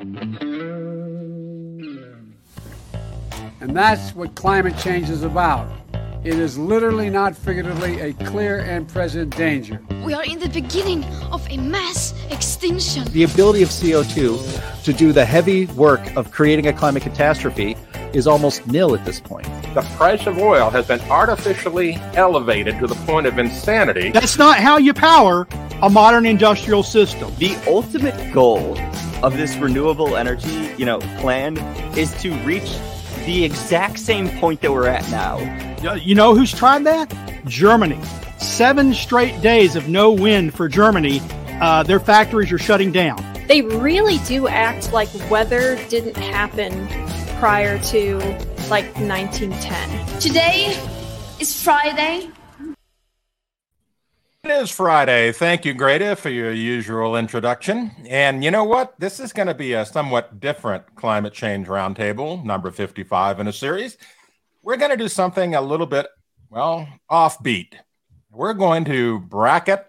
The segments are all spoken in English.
And that's what climate change is about. It is literally, not figuratively, a clear and present danger. We are in the beginning of a mass extinction. The ability of CO2 to do the heavy work of creating a climate catastrophe is almost nil at this point. The price of oil has been artificially elevated to the point of insanity. That's not how you power a modern industrial system. The ultimate goal of this renewable energy, you know, plan is to reach the exact same point that we're at now. You know who's tried that? Germany. Seven straight days of no wind for Germany. Uh, their factories are shutting down. They really do act like weather didn't happen prior to like 1910. Today is Friday. It is Friday. Thank you, Greta, for your usual introduction. And you know what? This is going to be a somewhat different climate change roundtable, number 55 in a series. We're going to do something a little bit, well, offbeat. We're going to bracket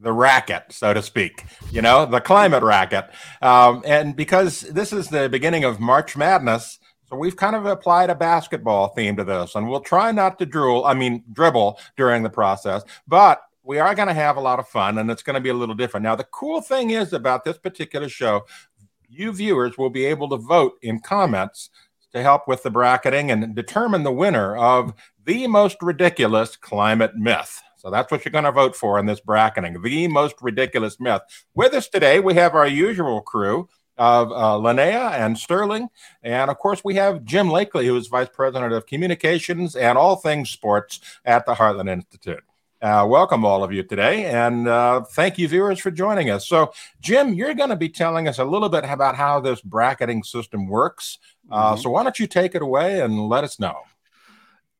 the racket, so to speak, you know, the climate racket. Um, and because this is the beginning of March Madness, so we've kind of applied a basketball theme to this, and we'll try not to drool, I mean, dribble during the process, but we are going to have a lot of fun and it's going to be a little different. Now, the cool thing is about this particular show, you viewers will be able to vote in comments to help with the bracketing and determine the winner of the most ridiculous climate myth. So that's what you're going to vote for in this bracketing, the most ridiculous myth. With us today, we have our usual crew of uh, Linnea and Sterling. And of course, we have Jim Lakely, who is Vice President of Communications and all things sports at the Heartland Institute. Uh, welcome, all of you, today. And uh, thank you, viewers, for joining us. So, Jim, you're going to be telling us a little bit about how this bracketing system works. Uh, mm-hmm. So, why don't you take it away and let us know?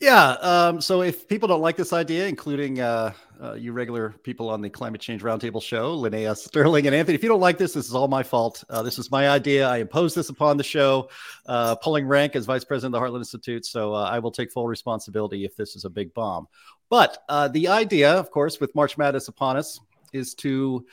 Yeah. Um, so, if people don't like this idea, including uh, uh, you regular people on the Climate Change Roundtable show, Linnea Sterling and Anthony, if you don't like this, this is all my fault. Uh, this is my idea. I imposed this upon the show, pulling rank as vice president of the Heartland Institute. So, I will take full responsibility if this is a big bomb. But uh, the idea, of course, with March Madness upon us, is to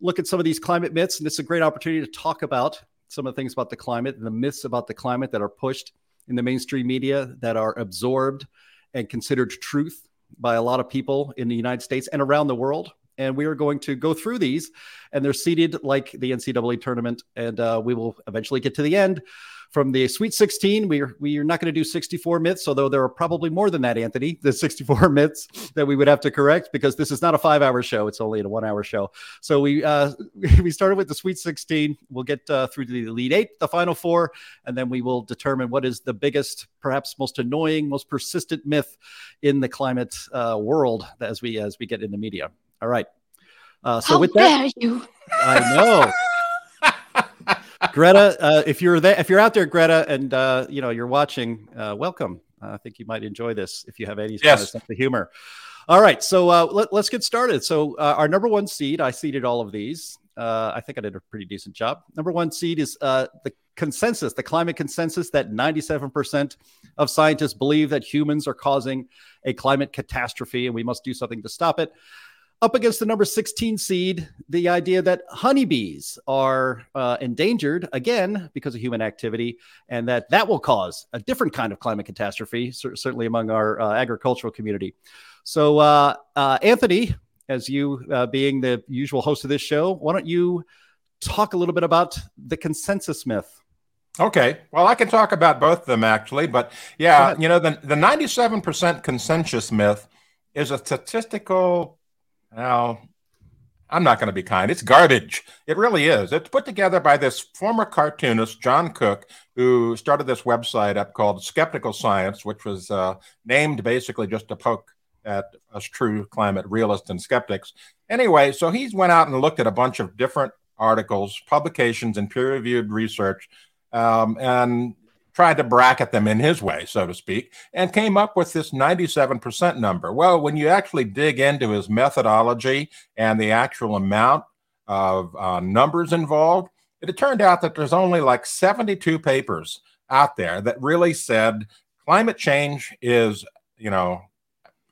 look at some of these climate myths. And is a great opportunity to talk about some of the things about the climate and the myths about the climate that are pushed in the mainstream media that are absorbed and considered truth by a lot of people in the United States and around the world. And we are going to go through these, and they're seeded like the NCAA tournament. And uh, we will eventually get to the end from the Sweet 16. We are we are not going to do 64 myths, although there are probably more than that, Anthony. The 64 myths that we would have to correct because this is not a five hour show; it's only a one hour show. So we uh, we started with the Sweet 16. We'll get uh, through to the Elite Eight, the Final Four, and then we will determine what is the biggest, perhaps most annoying, most persistent myth in the climate uh, world as we as we get in the media. All right. Uh, so How with that, dare you? I know. Greta, uh, if you're there, if you're out there, Greta, and uh, you know you're watching, uh, welcome. I think you might enjoy this if you have any yes. kind of sense of humor. All right, so uh, let, us get started. So uh, our number one seed, I seeded all of these. Uh, I think I did a pretty decent job. Number one seed is the consensus, the climate consensus that 97% of scientists believe that humans are causing a climate catastrophe and we must do something to stop it up against the number 16 seed, the idea that honeybees are uh, endangered again because of human activity, and that that will cause a different kind of climate catastrophe, certainly among our uh, agricultural community. So, uh, uh Anthony, as you uh, being the usual host of this show, why don't you talk a little bit about the consensus myth? Okay. Well, I can talk about both of them actually, but yeah, you know, the, the 97% consensus myth is a statistical now, I'm not going to be kind. It's garbage. It really is. It's put together by this former cartoonist, John Cook, who started this website up called Skeptical Science, which was uh, named basically just to poke at us true climate realists and skeptics. Anyway, so he went out and looked at a bunch of different articles, publications, and peer reviewed research. Um, and tried to bracket them in his way, so to speak, and came up with this 97% number. Well, when you actually dig into his methodology and the actual amount of uh, numbers involved, it turned out that there's only like 72 papers out there that really said climate change is, you know,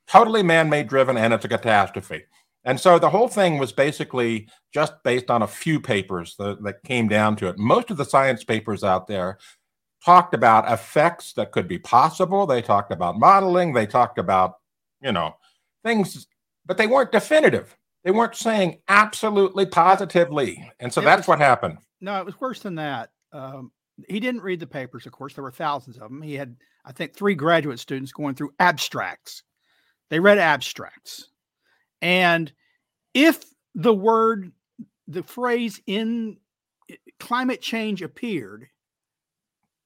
totally man made driven and it's a catastrophe. And so the whole thing was basically just based on a few papers that, that came down to it. Most of the science papers out there talked about effects that could be possible. They talked about modeling. They talked about, you know, things, but they weren't definitive. They weren't saying absolutely positively. And so It that's was- what happened. No, it was worse than that. Um, he didn't read the papers, of course. There were thousands of them. He had, I think, three graduate students going through abstracts. They read abstracts. And if the word, the phrase in climate change appeared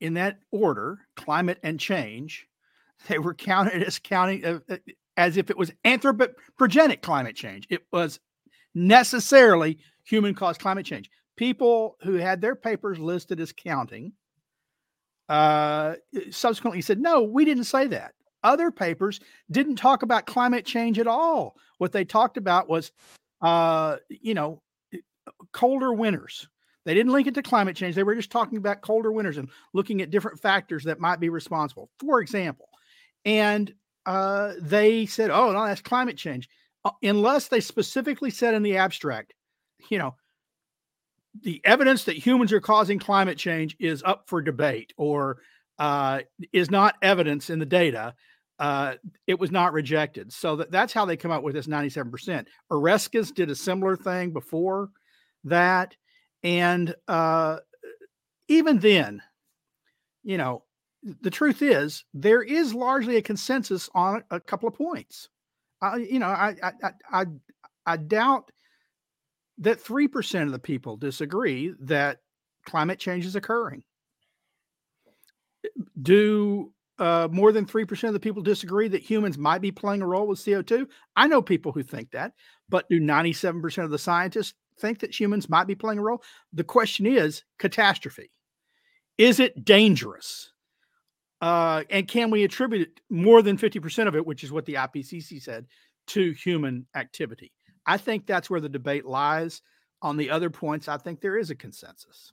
in that order, climate and change, they were counted as counting uh, uh, as if it was anthropogenic climate change. It was necessarily human caused climate change. People who had their papers listed as counting uh, subsequently said, no, we didn't say that. Other papers didn't talk about climate change at all. What they talked about was, uh, you know, colder winters. They didn't link it to climate change. They were just talking about colder winters and looking at different factors that might be responsible. For example, and uh, they said, "Oh, no, that's climate change," uh, unless they specifically said in the abstract, you know, the evidence that humans are causing climate change is up for debate or uh, is not evidence in the data. Uh, it was not rejected. So that, that's how they come up with this 97%. Oreskes did a similar thing before that. And uh, even then, you know, the truth is there is largely a consensus on a couple of points. You know, I, I, I, I, doubt that 3% of the people disagree that climate change is occurring. Do uh, more than 3% of the people disagree that humans might be playing a role with CO2? I know people who think that, but do 97% of the scientists think that humans might be playing a role? The question is catastrophe. Is it dangerous? Uh, and can we attribute more than 50% of it, which is what the IPCC said, to human activity? I think that's where the debate lies. On the other points, I think there is a consensus.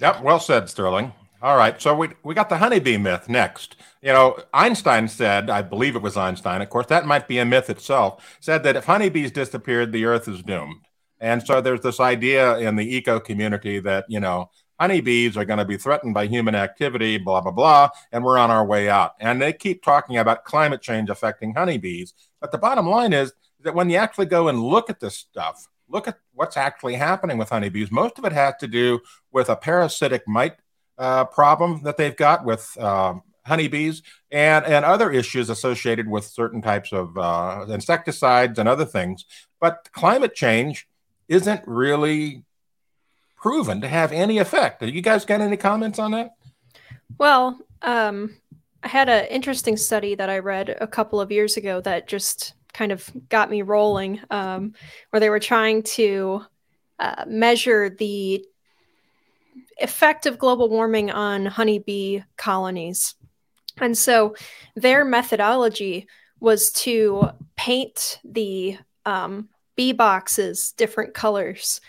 Yep, well said, Sterling. All right, so we we got the honeybee myth next. You know, Einstein said, I believe it was Einstein, of course, that might be a myth itself, said that if honeybees disappeared, the earth is doomed. And so there's this idea in the eco community that, you know, honeybees are going to be threatened by human activity, blah, blah, blah, and we're on our way out. And they keep talking about climate change affecting honeybees. But the bottom line is that when you actually go and look at this stuff, look at what's actually happening with honeybees, most of it has to do with a parasitic mite uh, problem that they've got with um, honeybees and, and other issues associated with certain types of uh, insecticides and other things. But climate change isn't really proven to have any effect. Do you guys got any comments on that? Well, um, I had an interesting study that I read a couple of years ago that just kind of got me rolling, um, where they were trying to uh, measure the effect of global warming on honeybee colonies. And so their methodology was to paint the um, bee boxes different colors.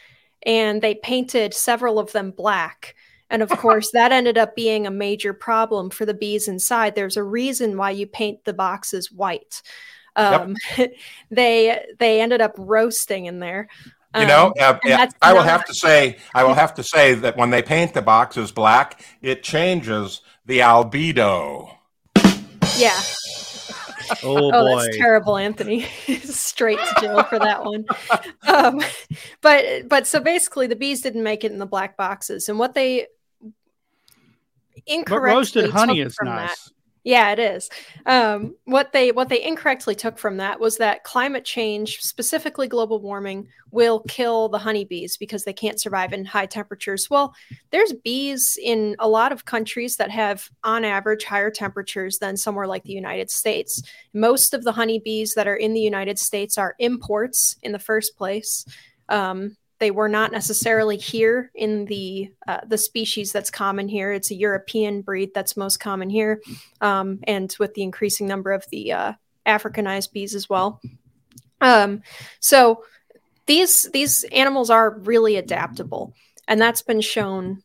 And they painted several of them black. And of course, that ended up being a major problem for the bees inside. There's a reason why you paint the boxes white. Um, yep. they they ended up roasting in there. You know, Um, uh, I will have to say, I will have to say that when they paint the boxes black, it changes the albedo. Yeah. Oh, Oh, that's terrible, Anthony. Straight to jail for that one. Um, but but so basically, the bees didn't make it in the black boxes, and what they But incorrectly roasted honey took is from that- nice. Yeah, it is. Um, what they what they incorrectly took from that was that climate change, specifically global warming, will kill the honeybees because they can't survive in high temperatures. Well, there's bees in a lot of countries that have, on average, higher temperatures than somewhere like the United States. Most of the honeybees that are in the United States are imports in the first place. Um, they were not necessarily here in the uh, the species that's common here. It's a European breed that's most common here, um, and with the increasing number of the uh, Africanized bees as well. Um, so these these animals are really adaptable, and that's been shown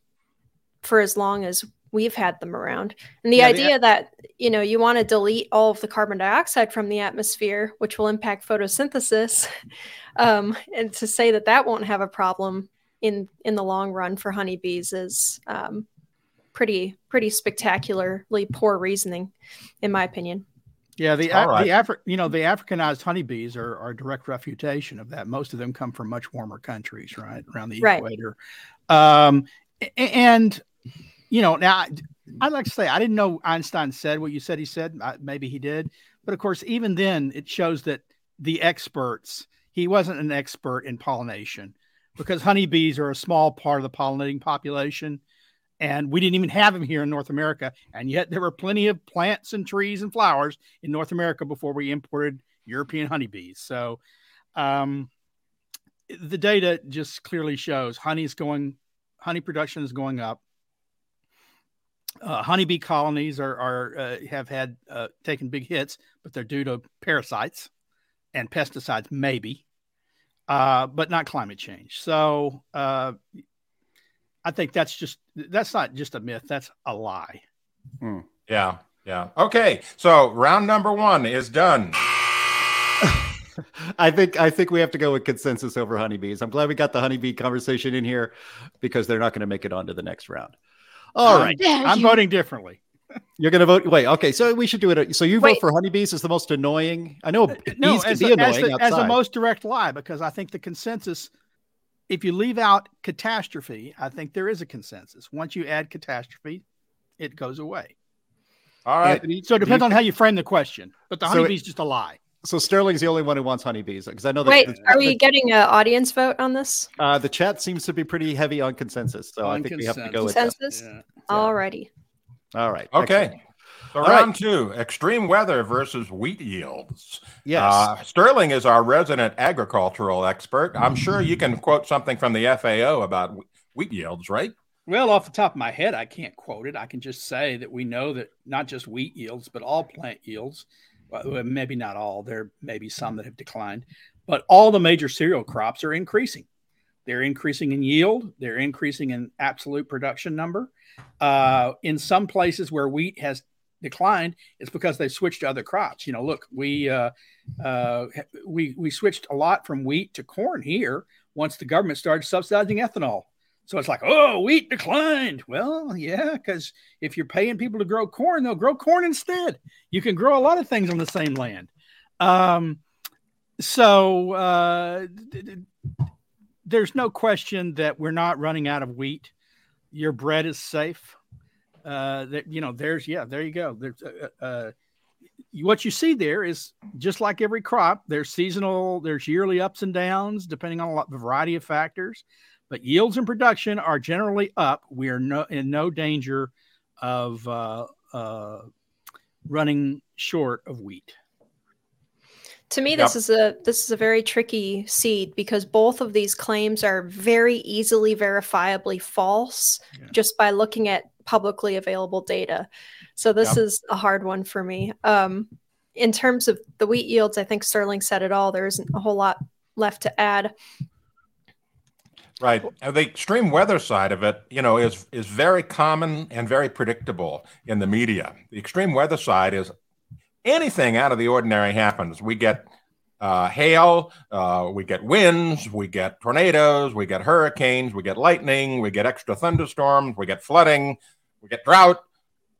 for as long as we've had them around. And the Yeah, the- idea that, you know, you want to delete all of the carbon dioxide from the atmosphere, which will impact photosynthesis, um, and to say that that won't have a problem in in the long run for honeybees is um, pretty pretty spectacularly poor reasoning, in my opinion. Yeah, the right. the Afri- you know the Africanized honeybees are, are a direct refutation of that. Most of them come from much warmer countries, right around the Right. equator. Um, a- and you know now I'd like to say I didn't know Einstein said what you said he said. I, maybe he did, but of course even then it shows that the experts he wasn't an expert in pollination because honeybees are a small part of the pollinating population. And we didn't even have them here in North America. And yet there were plenty of plants and trees and flowers in North America before we imported European honeybees. So um, the data just clearly shows honey is going, honey production is going up. Uh, honeybee colonies are, are uh, have had uh, taken big hits, but they're due to parasites and pesticides, maybe, uh, but not climate change. So uh, I think that's just that's not just a myth; that's a lie. Yeah. Yeah. Okay. So round number one is done. I think I think we have to go with consensus over honeybees. I'm glad we got the honeybee conversation in here because they're not going to make it on to the next round. All right, Dare I'm you. voting differently. you're going to vote. Wait, okay, so we should do it. So you vote for honeybees is the most annoying. I know uh, bees can as, be the, annoying as, the, as the most direct lie, because I think the consensus, if you leave out catastrophe, I think there is a consensus. Once you add catastrophe, it goes away. All right. Anthony, So it depends you- on how you frame the question. But the So it- honeybee's just a lie. So Sterling's the only one who wants honeybees because I know that Wait, the, are we getting an audience vote on this? uh, the chat seems to be pretty heavy on consensus. So I On think we have to go with that. Consensus? Alrighty. All right. Okay. excellent. So All right. round two, extreme weather versus wheat yields. Yes. Uh, Sterling is our resident agricultural expert. I'm sure you can quote something from the FAO about wheat yields, right? Well, off the top of my head, I can't quote it. I can just say that we know that not just wheat yields, but all plant yields, well, maybe not all, there may be some that have declined, but all the major cereal crops are increasing. They're increasing in yield, they're increasing in absolute production number. Uh, in some places where wheat has declined, it's because they switched to other crops. You know, look, we uh, uh, we we switched a lot from wheat to corn here once the government started subsidizing ethanol. So it's like, oh, wheat declined. Well, yeah, because if you're paying people to grow corn, they'll grow corn instead. You can grow a lot of things on the same land. Um, so uh, there's no question that we're not running out of wheat. Your bread is safe. Uh, that you know, there's yeah, there you go. There's uh, uh, what you see there is just like every crop. There's seasonal, there's yearly ups and downs depending on a lot, variety of factors but yields and production are generally up. We are no, in no danger of uh, uh, running short of wheat. To me, this Yep. is a this is a very tricky seed because both of these claims are very easily verifiably false Yeah. just by looking at publicly available data. So this Yep. is a hard one for me. Um, in terms of the wheat yields, I think Sterling said it all. There isn't a whole lot left to add. Right. And the extreme weather side of it, you know, is is very common and very predictable in the media. The extreme weather side is anything out of the ordinary happens. We get uh, hail, uh, we get winds, we get tornadoes, we get hurricanes, we get lightning, we get extra thunderstorms, we get flooding, we get drought.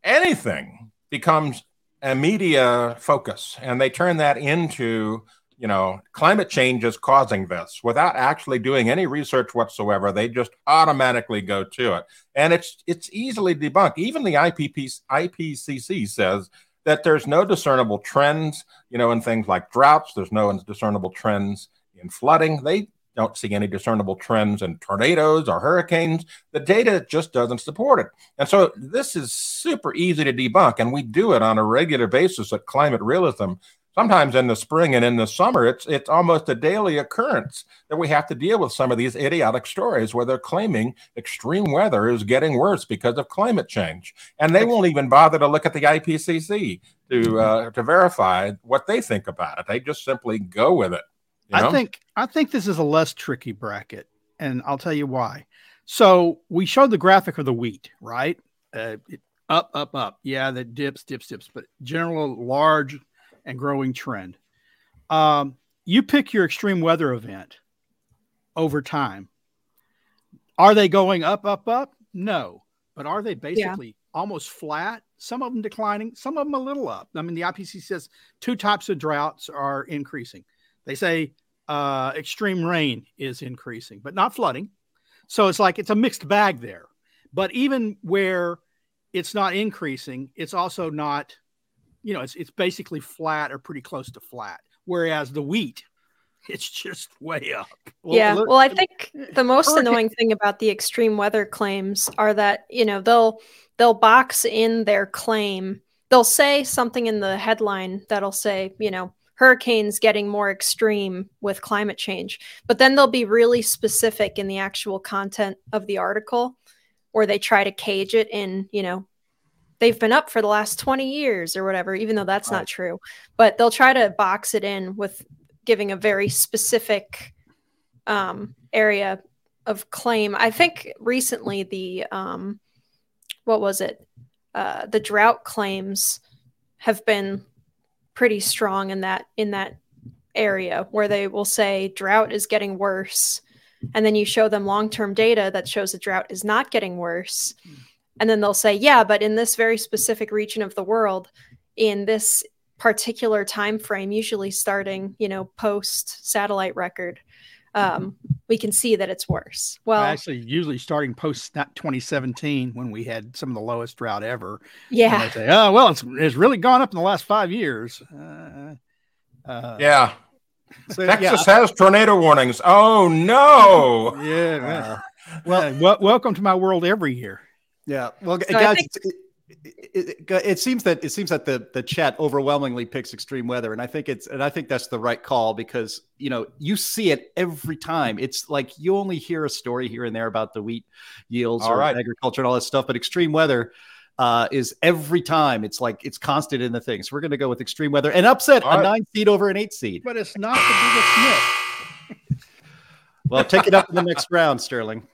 Anything becomes a media focus, and they turn that into you know, climate change is causing this without actually doing any research whatsoever. They just automatically go to it. And it's it's easily debunked. Even the IPCC says that there's no discernible trends, you know, in things like droughts. There's no discernible trends in flooding. They don't see any discernible trends in tornadoes or hurricanes. The data just doesn't support it. And so this is super easy to debunk. And we do it on a regular basis at Climate Realism sometimes in the spring and in the summer it's it's almost a daily occurrence that we have to deal with some of these idiotic stories where they're claiming extreme weather is getting worse because of climate change and they won't even bother to look at the IPCC to uh, to verify what they think about it they just simply go with it you know? I think I think this is a less tricky bracket, and I'll tell you why. So we showed the graphic of the wheat, right? uh, it, up, up, up. Yeah, that dips, dips, dips, but general large and growing trend. Um, you pick your extreme weather event over time. Are they going up, up, up? No, but are they basically yeah. almost flat? Some of them declining, some of them a little up. I mean, the IPCC says two types of droughts are increasing. They say uh, extreme rain is increasing, but not flooding. So it's like it's a mixed bag there. But even where it's not increasing, it's also not, you know, it's it's basically flat or pretty close to flat. Whereas the wheat, it's just way up. Well, yeah. Look, well, I think the most hurricane. annoying thing about the extreme weather claims are that, you know, they'll they'll box in their claim. They'll say something in the headline that'll say, you know, hurricanes getting more extreme with climate change. But then they'll be really specific in the actual content of the article, or they try to cage it in, you know, they've been up for the last 20 years or whatever, even though that's right. not true. But they'll try to box it in with giving a very specific um, area of claim. I think recently the, um, what was it? Uh, the drought claims have been pretty strong in that in that area where they will say drought is getting worse and then you show them long-term data that shows the drought is not getting worse and then they'll say yeah but in this very specific region of the world in this particular time frame usually starting you know post satellite record um, we can see that it's worse. Well, actually, usually starting post 2017 when we had some of the lowest drought ever. Yeah. Say, oh well, it's it's really gone up in the last five years. Uh, uh, yeah. So, Texas yeah. has tornado warnings. Oh no! yeah. Uh, well, well, welcome to my world every year. Yeah. Well, so guys, think- it, it, it, seems that it seems that the the chat overwhelmingly picks extreme weather, and I think it's and I think that's the right call because you know you see it every time. It's like you only hear a story here and there about the wheat yields all or right. agriculture and all that stuff, but extreme weather uh, is every time. It's like it's constant in the thing. So we're going to go with extreme weather and upset all a right. nine seed over an eight seed. But it's not the biggest myth. well, take it up in the next round, Sterling.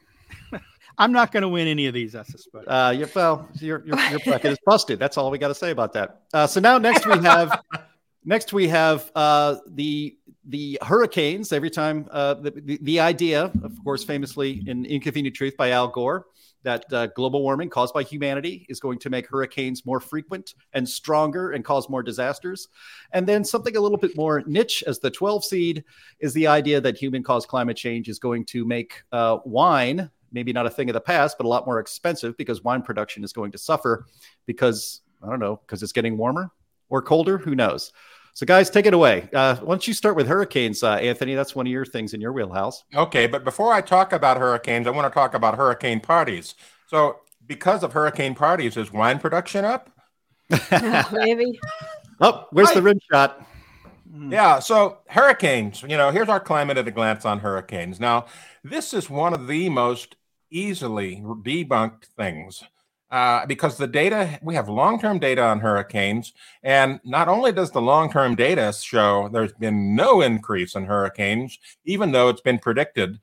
I'm not going to win any of these, I suspect. Uh, you, well, your your, your bracket is busted. That's all we got to say about that. Uh, so now next we have next we have uh, the the hurricanes. Every time uh, the, the, the idea, of course, famously in Inconvenient Truth by Al Gore, that uh, global warming caused by humanity is going to make hurricanes more frequent and stronger and cause more disasters. And then something a little bit more niche as the 12 seed is the idea that human caused climate change is going to make uh, wine maybe not a thing of the past, but a lot more expensive because wine production is going to suffer because I don't know, because it's getting warmer or colder. Who knows? So, guys, take it away. Uh, why don't you start with hurricanes, uh, Anthony? That's one of your things in your wheelhouse. Okay, but before I talk about hurricanes, I want to talk about hurricane parties. So, because of hurricane parties, is wine production up? maybe. Oh, where's right. the rim shot? Yeah. So hurricanes, you know, here's our climate at a glance on hurricanes. Now, this is one of the most easily debunked things uh, because the data we have long-term data on hurricanes and not only does the long-term data show there's been no increase in hurricanes even though it's been predicted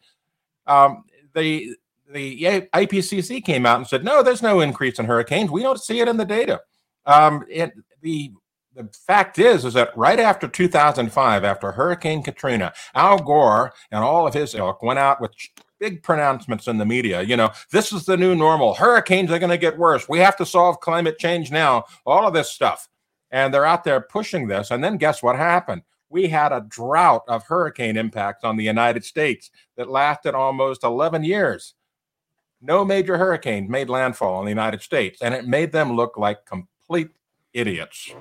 um, the the IPCC came out and said no there's no increase in hurricanes. We don't see it in the data. Um, it, the the fact is is that right after 2005 after hurricane katrina al gore and all of his ilk went out with big pronouncements in the media. You know, this is the new normal. Hurricanes are going to get worse. We have to solve climate change now. All of this stuff. And they're out there pushing this. And then guess what happened? We had a drought of hurricane impacts on the United States that lasted almost 11 years. No major hurricane made landfall in the United States, and it made them look like complete idiots.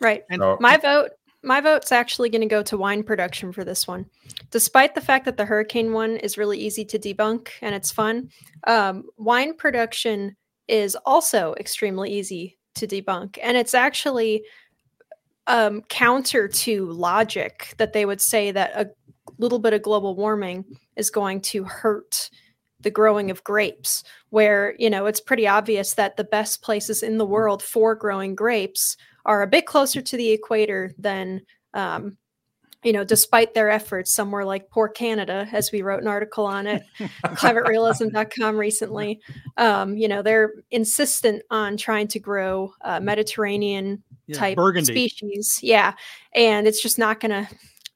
Right. And so, my vote my vote's actually going to go to wine production for this one. Despite the fact that the hurricane one is really easy to debunk and it's fun, um, wine production is also extremely easy to debunk. And it's actually um, counter to logic that they would say that a little bit of global warming is going to hurt the growing of grapes, where, you know, it's pretty obvious that the best places in the world for growing grapes are a bit closer to the equator than um, you know, despite their efforts, somewhere like poor Canada, as we wrote an article on it, climaterealism.com recently, um, you know, they're insistent on trying to grow uh, Mediterranean type species. Yeah. And it's just not going to,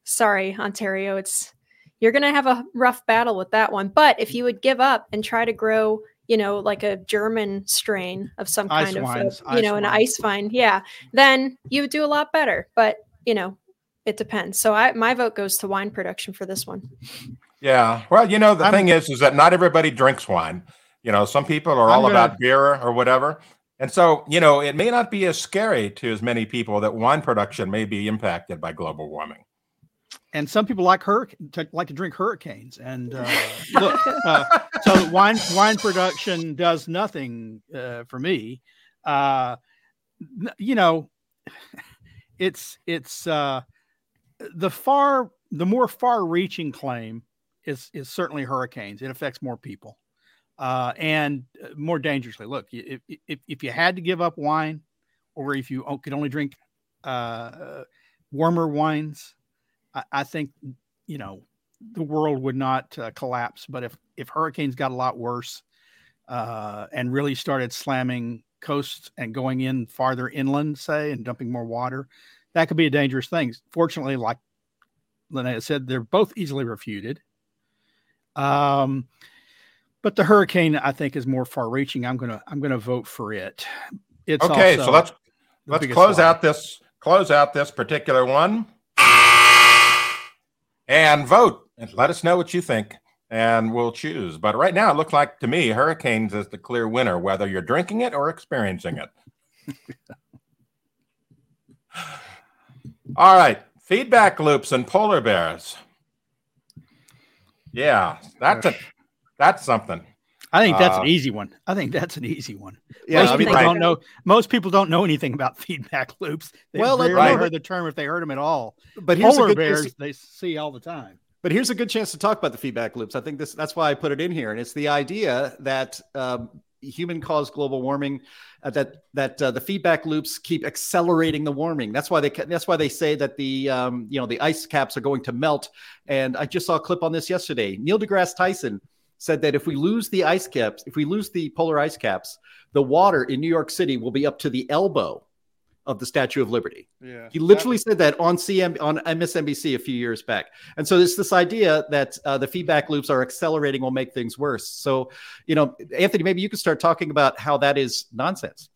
sorry, Ontario, it's, you're going to have a rough battle with that one. But if you would give up and try to grow, you know, like a German strain of some Ice kind of, uh, wines, you ice know, an ice vine, yeah, then you would do a lot better. But, you know, it depends. So I, my vote goes to wine production for this one. Yeah. Well, you know, the I'm- thing is, is that not everybody drinks wine. You know, some people are all gonna- about beer or whatever. And so, you know, it may not be as scary to as many people that wine production may be impacted by global warming. And some people like to, like to drink hurricanes and uh, look uh, so wine wine production does nothing uh, for me. Uh, you know it's it's uh, the far the more far reaching claim is is certainly hurricanes. It affects more people uh, and more dangerously. Look if, if, if you had to give up wine or if you could only drink uh, warmer wines I, I think you know the world would not uh, collapse. But if if hurricanes got a lot worse uh, and really started slamming coasts and going in farther inland, say, and dumping more water, that could be a dangerous thing. Fortunately, like Linnea said, they're both easily refuted. Um, but the hurricane, I think, is more far-reaching. I'm gonna I'm gonna vote for it. It's okay, so let's let's close lie. out this close out this particular one and vote and let us know what you think and we'll choose. But right now it looks like to me hurricanes is the clear winner whether you're drinking it or experiencing it. All right, feedback loops and polar bears. Yeah, that's a that's something. I think that's Uh, an easy one. I think that's an easy one. Yeah, most I mean, people like- don't know. Most people don't know anything about feedback loops. They Well, rarely right. heard the term if they heard them at all. but here's a Polar good bears they see all the time. But here's a good chance to talk about the feedback loops. I think this that's why I put it in here, and it's the idea that um, human-caused global warming, uh, that that uh, the feedback loops keep accelerating the warming. That's why they that's why they say that the um, you know the ice caps are going to melt. And I just saw a clip on this yesterday. Neil deGrasse Tyson said that if we lose the ice caps, if we lose the polar ice caps, the water in New York City will be up to the elbow of the Statue of Liberty. Yeah. He literally said that on CM on MSNBC a few years back, and so it's this idea that uh, the feedback loops are accelerating will make things worse. So, you know, Anthony, maybe you could start talking about how that is nonsense.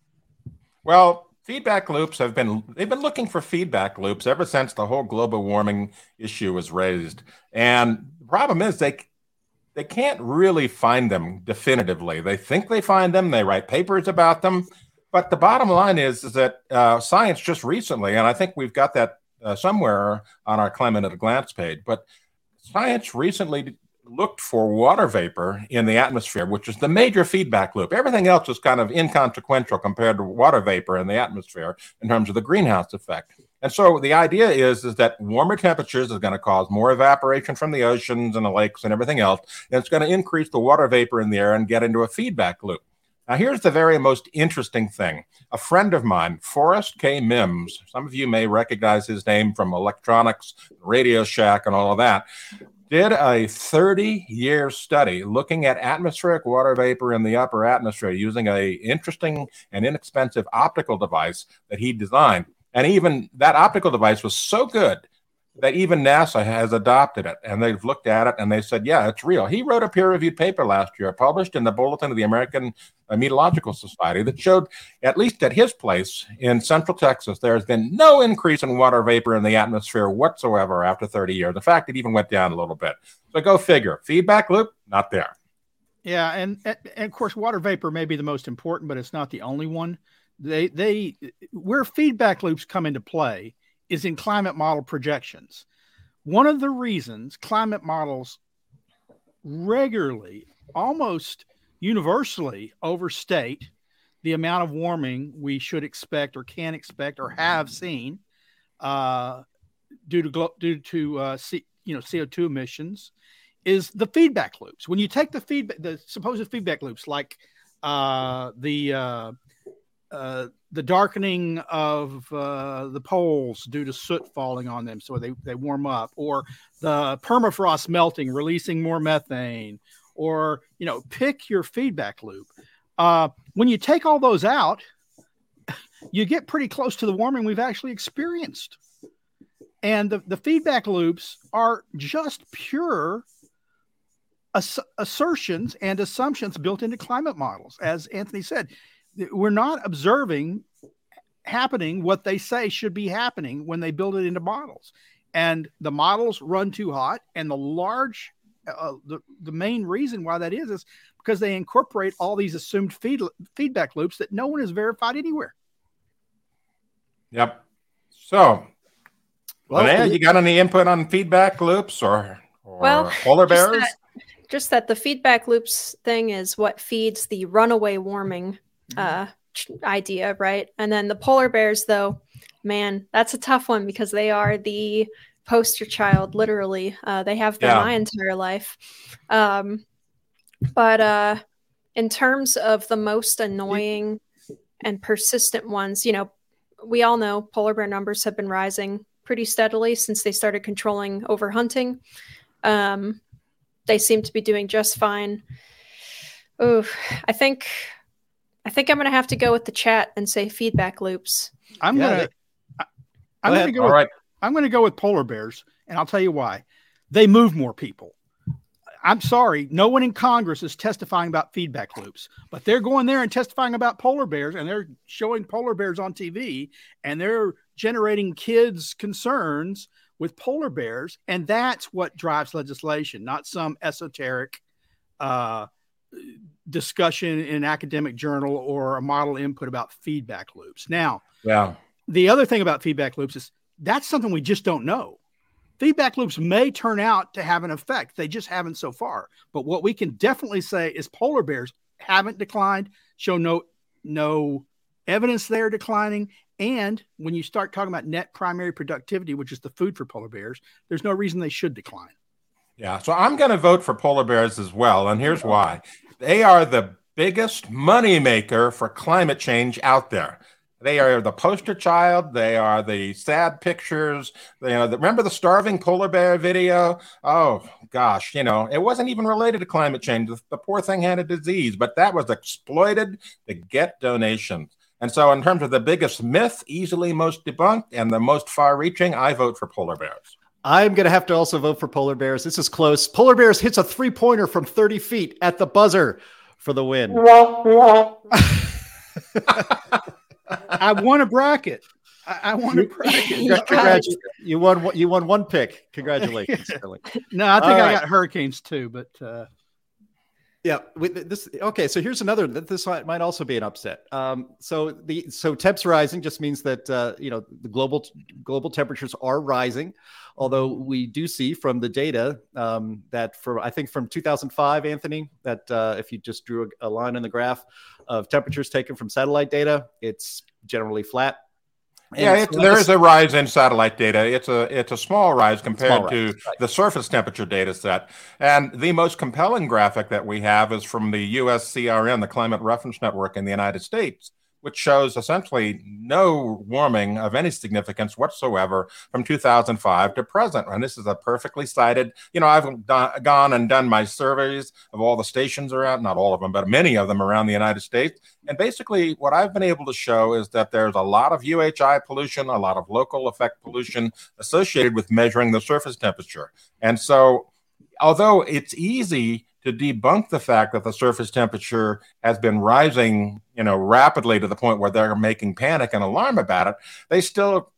Well, feedback loops have been they've been looking for feedback loops ever since the whole global warming issue was raised. And the problem is they they can't really find them definitively. They think they find them, they write papers about them, but the bottom line is is that uh, science just recently, and I think we've got that uh, somewhere on our climate at a glance page, but science recently looked for water vapor in the atmosphere, which is the major feedback loop. Everything else is kind of inconsequential compared to water vapor in the atmosphere in terms of the greenhouse effect. And so the idea is, is that warmer temperatures is going to cause more evaporation from the oceans and the lakes and everything else. And it's going to increase the water vapor in the air and get into a feedback loop. Now, here's the very most interesting thing. A friend of mine, Forrest K. Mims, some of you may recognize his name from electronics, Radio Shack, and all of that, did a 30 year study looking at atmospheric water vapor in the upper atmosphere using a interesting and inexpensive optical device that he designed. And even that optical device was so good that even NASA has adopted it. And they've looked at it and they said, yeah, it's real. He wrote a peer reviewed paper last year, published in the Bulletin of the American Meteorological Society, that showed, at least at his place in central Texas, there has been no increase in water vapor in the atmosphere whatsoever after 30 years. In fact, it even went down a little bit. So go figure. Feedback loop, not there. Yeah, and and of course, water vapor may be the most important, but it's not the only one. They they where feedback loops come into play is in climate model projections. One of the reasons climate models regularly, almost universally, overstate the amount of warming we should expect or can expect or have seen uh, due to due to uh, C, you know CO two emissions is the feedback loops. When you take the feedback, the supposed feedback loops, like uh, the uh, the darkening of uh, the poles due to soot falling on them, so they, they warm up, or the permafrost melting, releasing more methane, or you know, pick your feedback loop. Uh, when you take all those out, you get pretty close to the warming we've actually experienced. And the, the feedback loops are just pure ass- assertions and assumptions built into climate models. As Anthony said, we're not observing happening what they say should be happening when they build it into models. And the models run too hot. And the large, uh, the, the main reason why that is, is because they incorporate all these assumed feed, feedback loops that no one has verified anywhere. Yep. So, well, Linnea, you got any input on feedback loops or, or well, polar bears? Just that, just that, the feedback loops thing is what feeds the runaway warming uh, idea, right? And then the polar bears, though, man, that's a tough one because they are the poster child, literally. Uh, they have been yeah. my entire life. Um, but uh, in terms of the most annoying and persistent ones, you know, we all know polar bear numbers have been rising pretty steadily since they started controlling overhunting. Um, they seem to be doing just fine. Oh, I think I think I'm going to have to go with the chat and say feedback loops. I'm yeah, going to I'm going to go with, right. I'm going to go with polar bears and I'll tell you why. They move more people. I'm sorry, no one in Congress is testifying about feedback loops, but they're going there and testifying about polar bears and they're showing polar bears on TV and they're generating kids' concerns with polar bears. And that's what drives legislation, not some esoteric uh, discussion in an academic journal or a model input about feedback loops. Now, yeah. The other thing about feedback loops is that's something we just don't know feedback loops may turn out to have an effect. They just haven't so far. But what we can definitely say is polar bears haven't declined, show no no evidence they're declining. And when you start talking about net primary productivity, which is the food for polar bears, there's no reason they should decline. Yeah, so I'm going to vote for polar bears as well, and here's why: they are the biggest money maker for climate change out there. They are the poster child. They are the sad pictures. You know, the, remember the starving polar bear video? Oh gosh, you know, it wasn't even related to climate change. The, the poor thing had a disease, but that was exploited to get donations. And so, in terms of the biggest myth, easily most debunked and the most far-reaching, I vote for polar bears. I'm going to have to also vote for polar bears. This is close. Polar bears hits a three-pointer from 30 feet at the buzzer for the win. I won a bracket. I, I won a bracket. Congratu- you won. You won one pick. Congratulations. no, I think All I right. got Hurricanes too, but. Uh... Yeah, this okay. So here's another. This might also be an upset. Um, so the so temps rising just means that uh, you know the global global temperatures are rising, although we do see from the data um, that for I think from 2005, Anthony, that uh, if you just drew a, a line in the graph of temperatures taken from satellite data, it's generally flat. Yeah, there is a rise in satellite data. It's a it's a small rise compared small rise, to right. the surface temperature data set. And the most compelling graphic that we have is from the USCRN, the Climate Reference Network in the United States, which shows essentially no warming of any significance whatsoever from 2005 to present. And this is a perfectly sited, you know, I've done, gone and done my surveys of all the stations around, not all of them, but many of them around the United States. And basically, what I've been able to show is that there's a lot of UHI pollution, a lot of local effect pollution associated with measuring the surface temperature. And so, although it's easy to debunk the fact that the surface temperature has been rising, you know, rapidly to the point where they're making panic and alarm about it, they still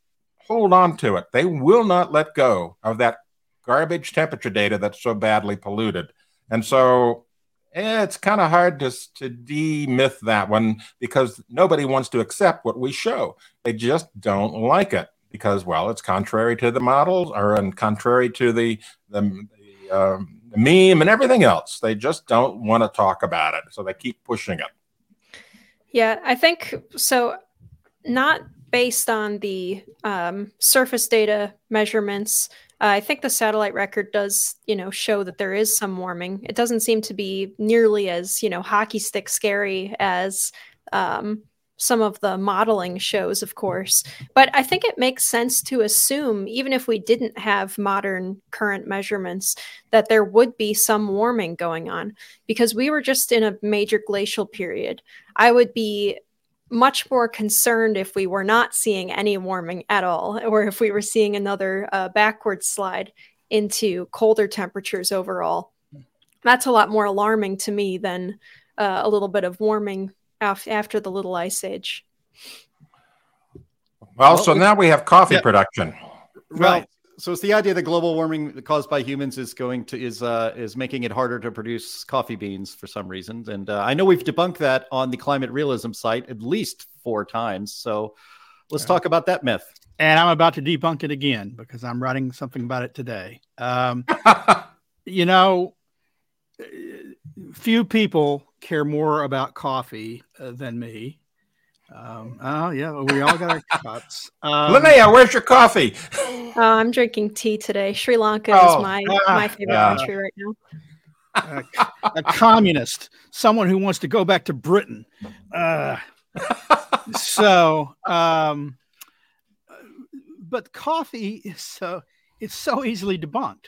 hold on to it. They will not let go of that garbage temperature data that's so badly polluted. And so eh, it's kind of hard to, to demyth that one because nobody wants to accept what we show. They just don't like it because, well, it's contrary to the models or and contrary to the, the, the um, meme and everything else. They just don't want to talk about it. So they keep pushing it. Yeah, I think so. Not based on the um, surface data measurements. Uh, I think the satellite record does, you know, show that there is some warming. It doesn't seem to be nearly as, you know, hockey stick scary as um, some of the modeling shows, of course. But I think it makes sense to assume, even if we didn't have modern current measurements, that there would be some warming going on because we were just in a major glacial period. I would be much more concerned if we were not seeing any warming at all, or if we were seeing another uh, backward slide into colder temperatures overall. That's a lot more alarming to me than uh, a little bit of warming after the Little Ice Age. Well, so now we have coffee yeah. production. Right. So it's the idea that global warming caused by humans is going to is uh, is making it harder to produce coffee beans for some reason, and uh, I know we've debunked that on the climate realism site at least four times. So let's yeah. talk about that myth. And I'm about to debunk it again because I'm writing something about it today. Um, you know, few people care more about coffee uh, than me. Um, oh yeah, we all got our cups. Um, Linnea, where's your coffee? Oh, I'm drinking tea today. Sri Lanka oh, is my my favorite uh, country right now. A, a, communist, someone who wants to go back to Britain. Uh, so, um, but coffee is so it's so easily debunked.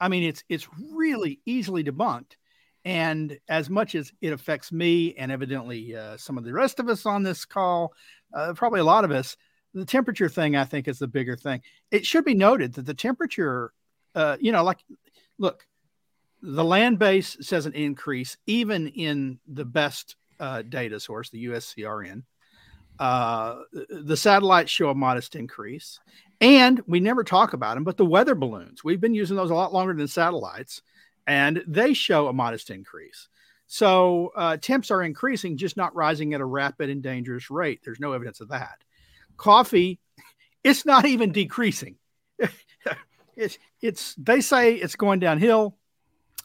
I mean, it's it's really easily debunked. And as much as it affects me and evidently uh, some of the rest of us on this call, uh, probably a lot of us, the temperature thing I think is the bigger thing. It should be noted that the temperature, uh, you know, like, look, the land base says an increase even in the best uh, data source, the USCRN. Uh, the satellites show a modest increase, and we never talk about them, but the weather balloons, we've been using those a lot longer than satellites and they show a modest increase. So uh, temps are increasing, just not rising at a rapid and dangerous rate. There's no evidence of that. Coffee, it's not even decreasing. it's, it's they say it's going downhill.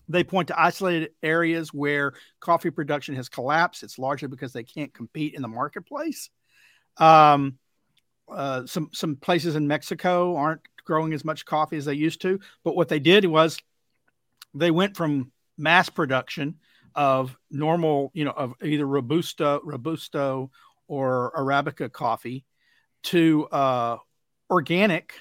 They point to isolated areas where coffee production has collapsed. It's largely because they can't compete in the marketplace. Um, uh, some some places in Mexico aren't growing as much coffee as they used to. But what they did was they went from mass production of normal, you know, of either robusta, robusto, or arabica coffee to uh, organic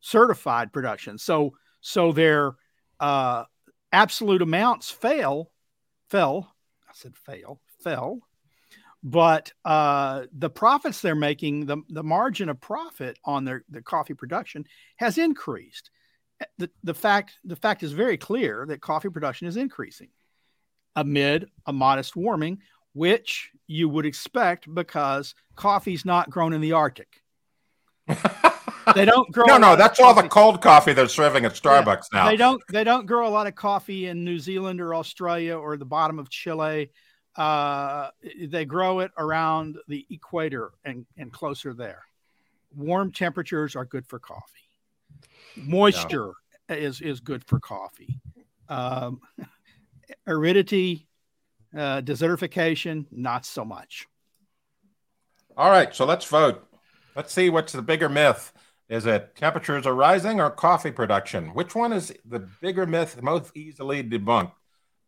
certified production. So so their uh, absolute amounts fail, fell. I said fail, fell, but uh, the profits they're making, the the margin of profit on their the coffee production has increased the, the fact the fact is very clear that coffee production is increasing amid a modest warming, which you would expect because coffee's not grown in the Arctic. they don't grow. No, no, that's all the cold coffee they're serving at Starbucks yeah, now. They don't. They don't grow a lot of coffee in New Zealand or Australia or the bottom of Chile. Uh, they grow it around the equator and, and closer there. Warm temperatures are good for coffee. Moisture no. is is good for coffee. Um, aridity, uh, desertification, not so much. All right, so let's vote. Let's see what's the bigger myth. Is it temperatures are rising or coffee production? Which one is the bigger myth, most easily debunked?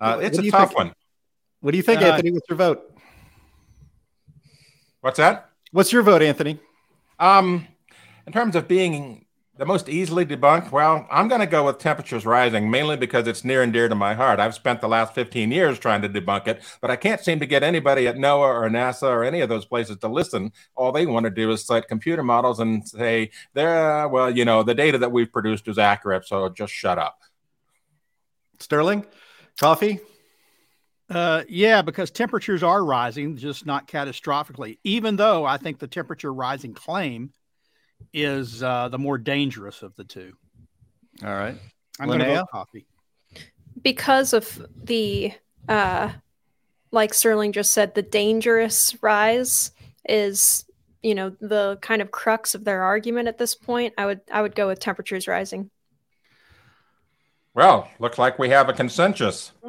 Uh, it's a tough think? one. What do you think, uh, Anthony? What's your vote? What's that? What's your vote, Anthony? Um, in terms of being the most easily debunked? Well, I'm going to go with temperatures rising, mainly because it's near and dear to my heart. I've spent the last 15 years trying to debunk it, but I can't seem to get anybody at NOAA or NASA or any of those places to listen. All they want to do is cite computer models and say, "There, well, you know, the data that we've produced is accurate, so just shut up." Sterling, coffee. Uh, yeah, because temperatures are rising, just not catastrophically. Even though I think the temperature rising claim is uh, the more dangerous of the two. All right. I'm going to go coffee. Because of the, uh, like Sterling just said, the dangerous rise is, you know, the kind of crux of their argument at this point. I would, I would go with temperatures rising. Well, looks like we have a consensus.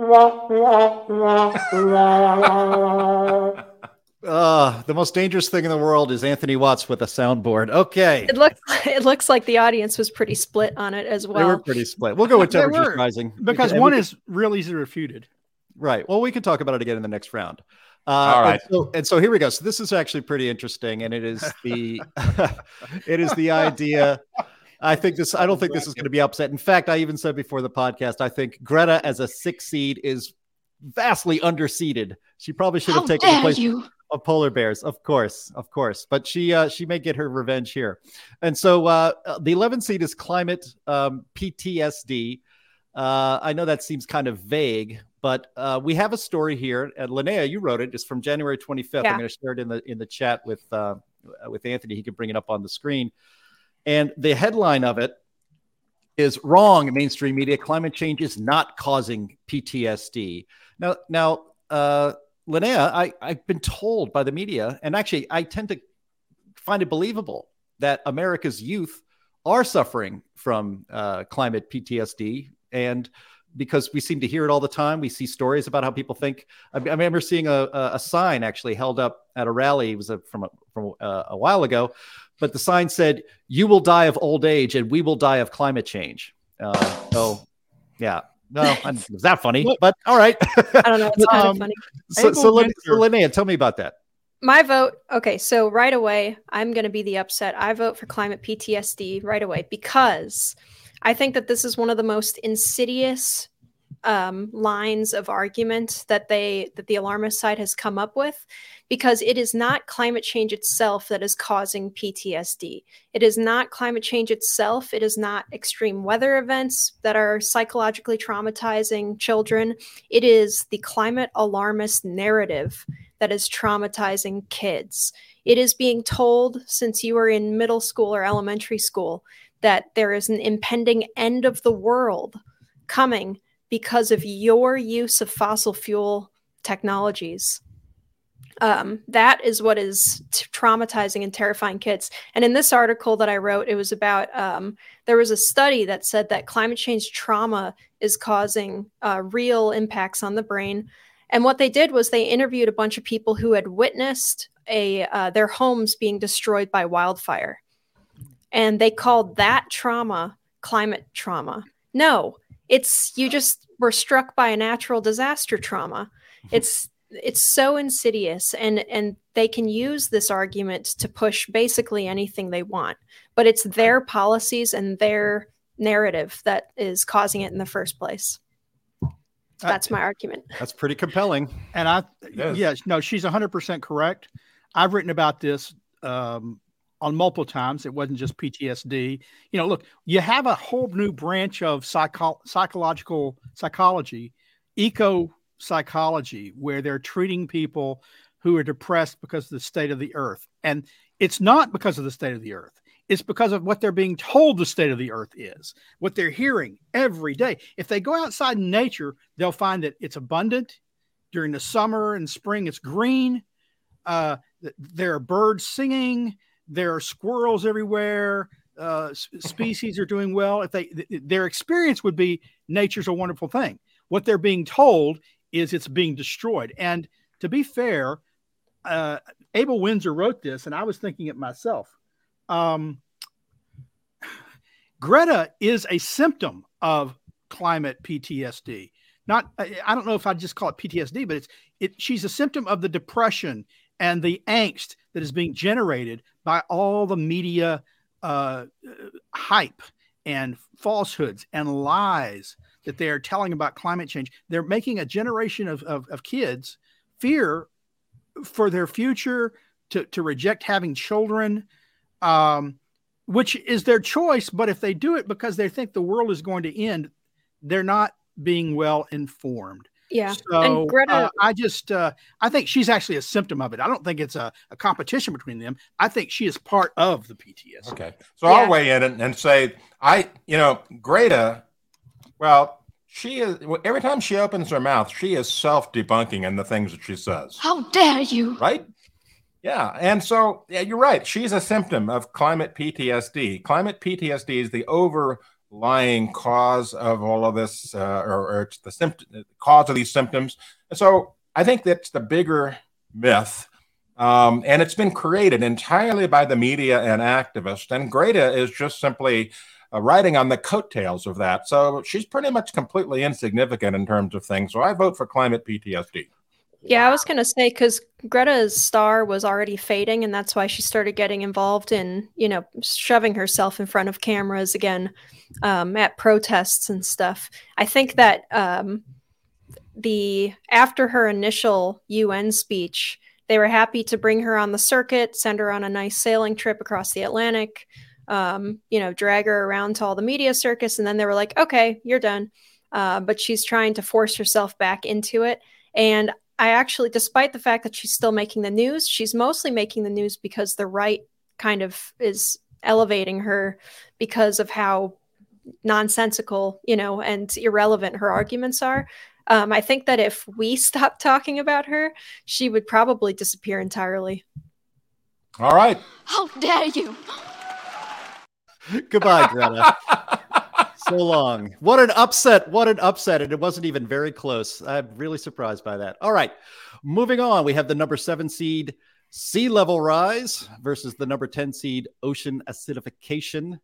Uh, the most dangerous thing in the world is Anthony Watts with a soundboard. Okay. It looks it looks like the audience was pretty split on it as well. They were pretty split. We'll go with temperatures rising because one is real easily refuted. right. Well, we can talk about it again in the next round. Uh, All right. And so, and so here we go. So this is actually pretty interesting, and it is the it is the idea. I think this. I don't think this is going to be upset. In fact, I even said before the podcast, I think Greta as a six seed is vastly underseeded. She probably should have How taken the dare place you? Of polar bears of course of course. But she uh she may get her revenge here. And so uh the 11 seed is climate um ptsd uh i know that seems kind of vague but uh we have a story here. And linnea you wrote it. It's from january 25th Yeah. i'm going to share it in the in the chat with uh with anthony. He can bring it up on the screen. And the headline of it is wrong mainstream media. Climate change is not causing ptsd now now uh Linnea, I, I've been told by the media, and actually, I tend to find it believable that America's youth are suffering from uh, climate PTSD. And because we seem to hear it all the time, we see stories about how people think. I, I remember seeing a, a, sign actually held up at a rally. It was a, from a, from a while ago, but the sign said, "You will die of old age, and we will die of climate change." Uh, so, yeah. No, I- was that funny? But all right. I don't know. It's kind Um, of funny. so, Abel so, Lin- so Linnea, tell me about that. My vote. Okay, so right away, I'm going to be the upset. I vote for climate PTSD right away because I think that this is one of the most insidious um, lines of argument that they that the alarmist side has come up with, because it is not climate change itself that is causing PTSD. It is not climate change itself. It is not extreme weather events that are psychologically traumatizing children. It is the climate alarmist narrative that is traumatizing kids. It is being told since you were in middle school or elementary school that there is an impending end of the world coming because of your use of fossil fuel technologies. Um, that is what is t- traumatizing and terrifying kids. And in this article that I wrote, it was about um, there was a study that said that climate change trauma is causing uh, real impacts on the brain. And what they did was they interviewed a bunch of people who had witnessed a uh, their homes being destroyed by wildfire, and they called that trauma climate trauma. No, it's you just were struck by a natural disaster trauma. It's it's so insidious, and and they can use this argument to push basically anything they want. But it's their policies and their narrative that is causing it in the first place. That's my argument. That's pretty compelling. And I, Yes. yes, no, she's 100% correct. I've written about this um, on multiple times. It wasn't just PTSD. You know, look, you have a whole new branch of psycho- psychological psychology, eco psychology, where they're treating people who are depressed because of the state of the earth. And it's not because of the state of the earth. It's because of what they're being told the state of the earth is, what they're hearing every day. If they go outside in nature, they'll find that it's abundant. During the summer and spring, it's green. Uh, there are birds singing. There are squirrels everywhere. Uh, species are doing well. If they, th- their experience would be nature's a wonderful thing. What they're being told is it's being destroyed. And to be fair, uh, Abel Windsor wrote this, and I was thinking it myself. Um, Greta is a symptom of climate PTSD. Not, I I don't know if I just call it PTSD, but it's it. She's a symptom of the depression and the angst that is being generated by all the media uh, hype and falsehoods and lies that they are telling about climate change. They're making a generation of, of, of kids fear for their future, to, to reject having children, um, which is their choice. But if they do it because they think the world is going to end, they're not being well informed. Yeah. So and Greta, uh, I just uh, I think she's actually a symptom of it. I don't think it's a, a competition between them. I think she is part of the PTSD. Okay. So Yeah. I'll weigh in and, and say, I, you know, Greta, well, she is, every time she opens her mouth, she is self debunking in the things that she says. How dare you? Right? Yeah. And so, yeah, you're right. She's a symptom of climate PTSD. Climate PTSD is the overlying cause of all of this, uh, or, or the symptom, the cause of these symptoms. And so I think that's the bigger myth. Um, and it's been created entirely by the media and activists. And Greta is just simply uh, riding on the coattails of that. So she's pretty much completely insignificant in terms of things. So I vote for climate PTSD. Yeah, I was going to say because Greta's star was already fading, and that's why she started getting involved in, you know, shoving herself in front of cameras again um, at protests and stuff. I think that um, the after her initial UN speech, they were happy to bring her on the circuit, send her on a nice sailing trip across the Atlantic, um, you know, drag her around to all the media circus, and then they were like, "Okay, you're done." Uh, but she's trying to force herself back into it, and I actually, despite the fact that she's still making the news, she's mostly making the news because the right kind of is elevating her because of how nonsensical, you know, and irrelevant her arguments are. Um, I think that if we stopped talking about her, she would probably disappear entirely. All right. How dare you? Goodbye, Greta. so long. What an upset. What an upset. And it wasn't even very close. I'm really surprised by that. All right. Moving on, we have the number seven seed sea level rise versus the number 10 seed ocean acidification.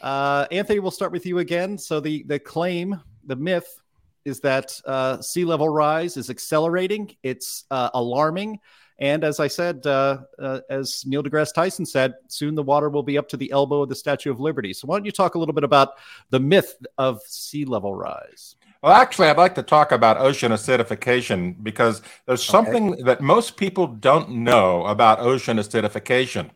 Uh, Anthony, we'll start with you again. So the, the claim, the myth is that uh, sea level rise is accelerating. It's uh, alarming. And as I said, uh, uh, as Neil deGrasse Tyson said, soon the water will be up to the elbow of the Statue of Liberty. So why don't you talk a little bit about the myth of sea level rise? Well, actually, I'd like to talk about ocean acidification because there's something okay. that most people don't know about ocean acidification.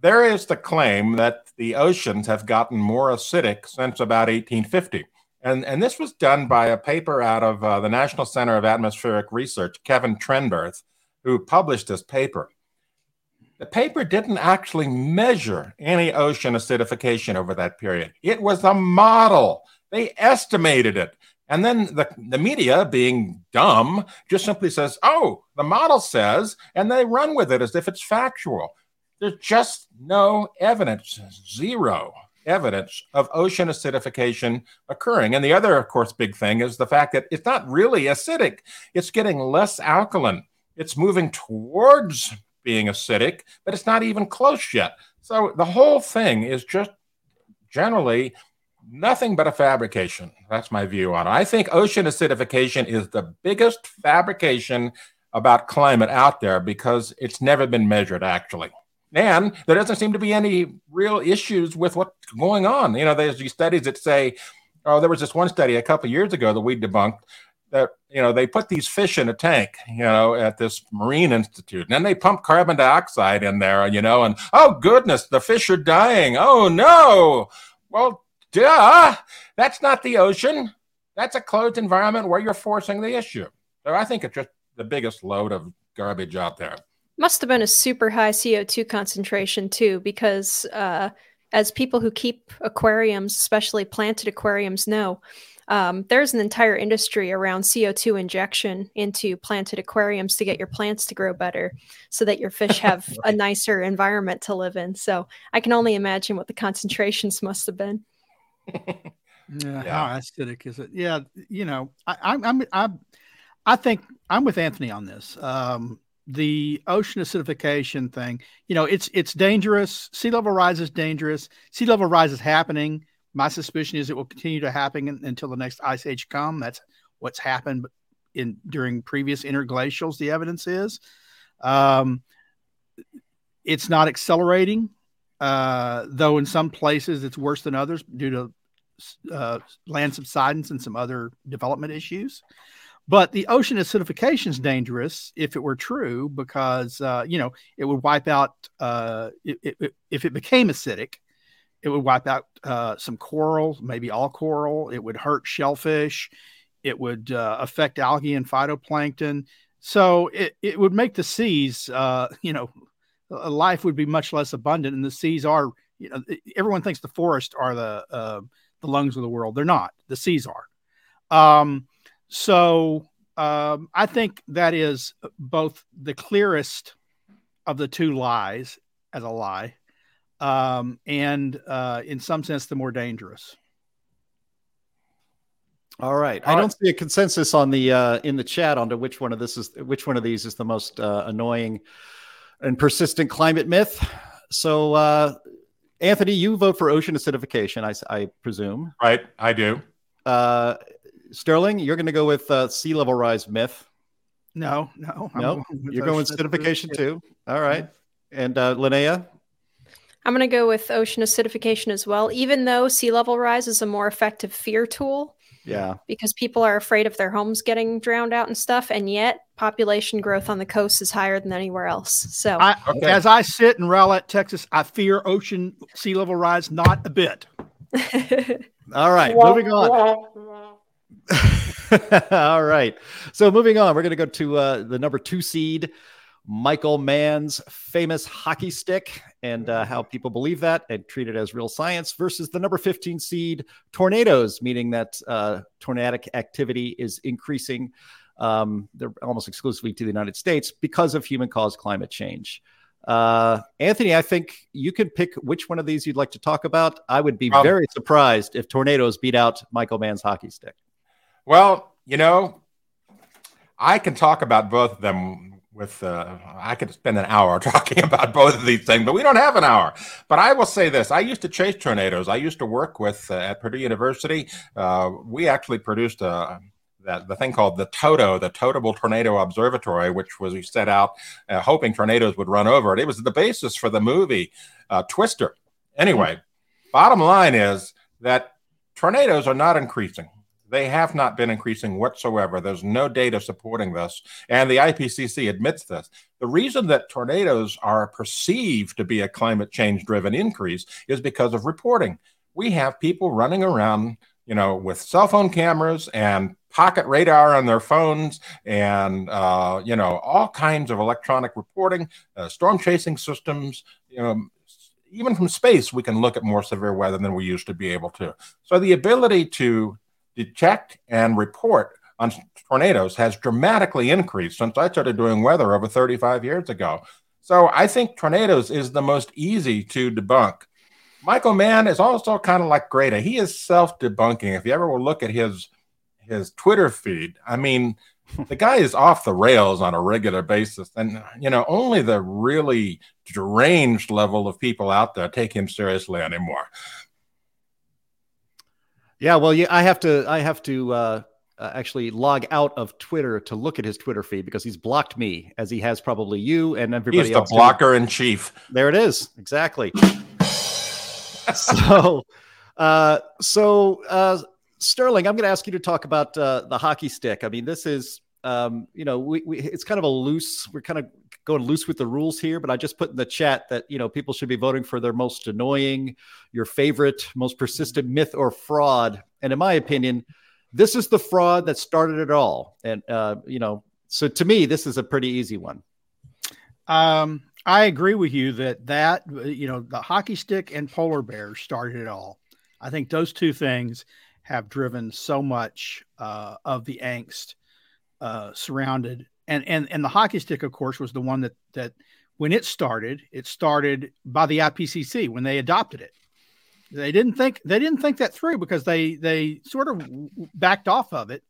There is the claim that the oceans have gotten more acidic since about 1850. And, and this was done by a paper out of uh, the National Center of Atmospheric Research, Kevin Trenberth, who published this paper. The paper didn't actually measure any ocean acidification over that period. It was a model. They estimated it. And then the, the media, being dumb, just simply says, oh, the model says, and they run with it as if it's factual. There's just no evidence, zero evidence of ocean acidification occurring. And the other, of course, big thing is the fact that it's not really acidic, it's getting less alkaline. It's moving towards being acidic, but it's not even close yet. So the whole thing is just generally nothing but a fabrication. That's my view on it. I think ocean acidification is the biggest fabrication about climate out there because it's never been measured actually. And there doesn't seem to be any real issues with what's going on. You know, there's these studies that say, oh, there was this one study a couple years ago that we debunked that you know they put these fish in a tank you know at this marine institute and then they pump carbon dioxide in there you know and oh goodness the fish are dying. Oh no. Well duh. That's not the ocean. That's a closed environment where you're forcing the issue. So i think it's just the biggest load of garbage out there. Must have been a super high co2 concentration too because uh, as people who keep aquariums especially planted aquariums know um, there's an entire industry around CO2 injection into planted aquariums to get your plants to grow better so that your fish have right. a nicer environment to live in. So I can only imagine what the concentrations must have been. yeah, yeah, how acidic is it? Yeah, you know, I, I'm, I'm, I'm, I think I'm with Anthony on this. Um, the ocean acidification thing, you know, it's it's dangerous. Sea level rise is dangerous. Sea level rise is happening my suspicion is it will continue to happen until the next ice age come. That's what's happened in during previous interglacials. The evidence is um, it's not accelerating, uh, though in some places it's worse than others due to uh, land subsidence and some other development issues. But the ocean acidification is dangerous if it were true, because uh, you know it would wipe out uh, it, it, if it became acidic it would wipe out uh, some coral, maybe all coral. It would hurt shellfish. It would uh, affect algae and phytoplankton. So it, it would make the seas, uh, you know, life would be much less abundant. And the seas are, you know, everyone thinks the forests are the uh, the lungs of the world. They're not. The seas are. Um, so um, I think that is both the clearest of the two lies as a lie um, and uh, in some sense, the more dangerous. All right. All I don't right. see a consensus on the uh, in the chat onto which one of this is which one of these is the most uh, annoying and persistent climate myth. So, uh, Anthony, you vote for ocean acidification, I, I presume. Right, I do. Uh, Sterling, you're going to go with uh, sea level rise myth. No, no, no. You're going acidification too. All right. And uh, Linnea? I'm going to go with ocean acidification as well, even though sea level rise is a more effective fear tool. Yeah. Because people are afraid of their homes getting drowned out and stuff. And yet, population growth on the coast is higher than anywhere else. So, I, okay. as I sit in Rowlett, Texas, I fear ocean sea level rise not a bit. All right. moving on. All right. So, moving on, we're going to go to uh, the number two seed. Michael Mann's famous hockey stick and uh, how people believe that and treat it as real science versus the number 15 seed tornadoes, meaning that uh, tornadic activity is increasing. Um, they're almost exclusively to the United States because of human caused climate change. Uh, Anthony, I think you can pick which one of these you'd like to talk about. I would be um, very surprised if tornadoes beat out Michael Mann's hockey stick. Well, you know, I can talk about both of them with uh, I could spend an hour talking about both of these things, but we don't have an hour. But I will say this: I used to chase tornadoes. I used to work with uh, at Purdue University. Uh, we actually produced a uh, that the thing called the TOTO, the Totable Tornado Observatory, which was we set out uh, hoping tornadoes would run over it. It was the basis for the movie uh, Twister. Anyway, mm-hmm. bottom line is that tornadoes are not increasing. They have not been increasing whatsoever. There's no data supporting this. And the IPCC admits this. The reason that tornadoes are perceived to be a climate change driven increase is because of reporting. We have people running around, you know, with cell phone cameras and pocket radar on their phones and, uh, you know, all kinds of electronic reporting, uh, storm chasing systems, you know, even from space, we can look at more severe weather than we used to be able to. So the ability to detect and report on tornadoes has dramatically increased since I started doing weather over 35 years ago. So I think tornadoes is the most easy to debunk. Michael Mann is also kind of like Greta. He is self-debunking. If you ever will look at his his Twitter feed, I mean, the guy is off the rails on a regular basis. And you know, only the really deranged level of people out there take him seriously anymore. Yeah, well, yeah, I have to. I have to uh, uh, actually log out of Twitter to look at his Twitter feed because he's blocked me, as he has probably you and everybody else. he's else. the blocker in chief. There it is. Exactly. so, uh, so uh, Sterling, I'm going to ask you to talk about uh, the hockey stick. I mean, this is, um, you know, we, we it's kind of a loose. We're kind of going loose with the rules here, but I just put in the chat that you know people should be voting for their most annoying, your favorite, most persistent myth or fraud. And in my opinion, this is the fraud that started it all. And uh, you know, so to me, this is a pretty easy one. Um, I agree with you that that you know the hockey stick and polar bears started it all. I think those two things have driven so much uh, of the angst uh, surrounded and and and the hockey stick, of course, was the one that that when it started, it started by the IPCC when they adopted it. They didn't think they didn't think that through because they they sort of backed off of it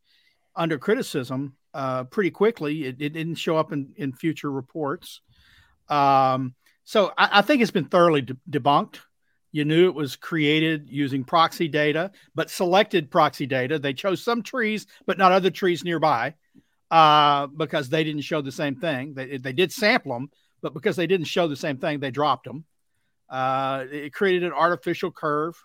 under criticism uh, pretty quickly. It, it, didn't show up in in future reports. Um, so I, I, think it's been thoroughly de- debunked. You knew it was created using proxy data, but selected proxy data. They chose some trees, but not other trees nearby uh, because they didn't show the same thing. They, they did sample them, but because they didn't show the same thing, they dropped them. Uh, it created an artificial curve.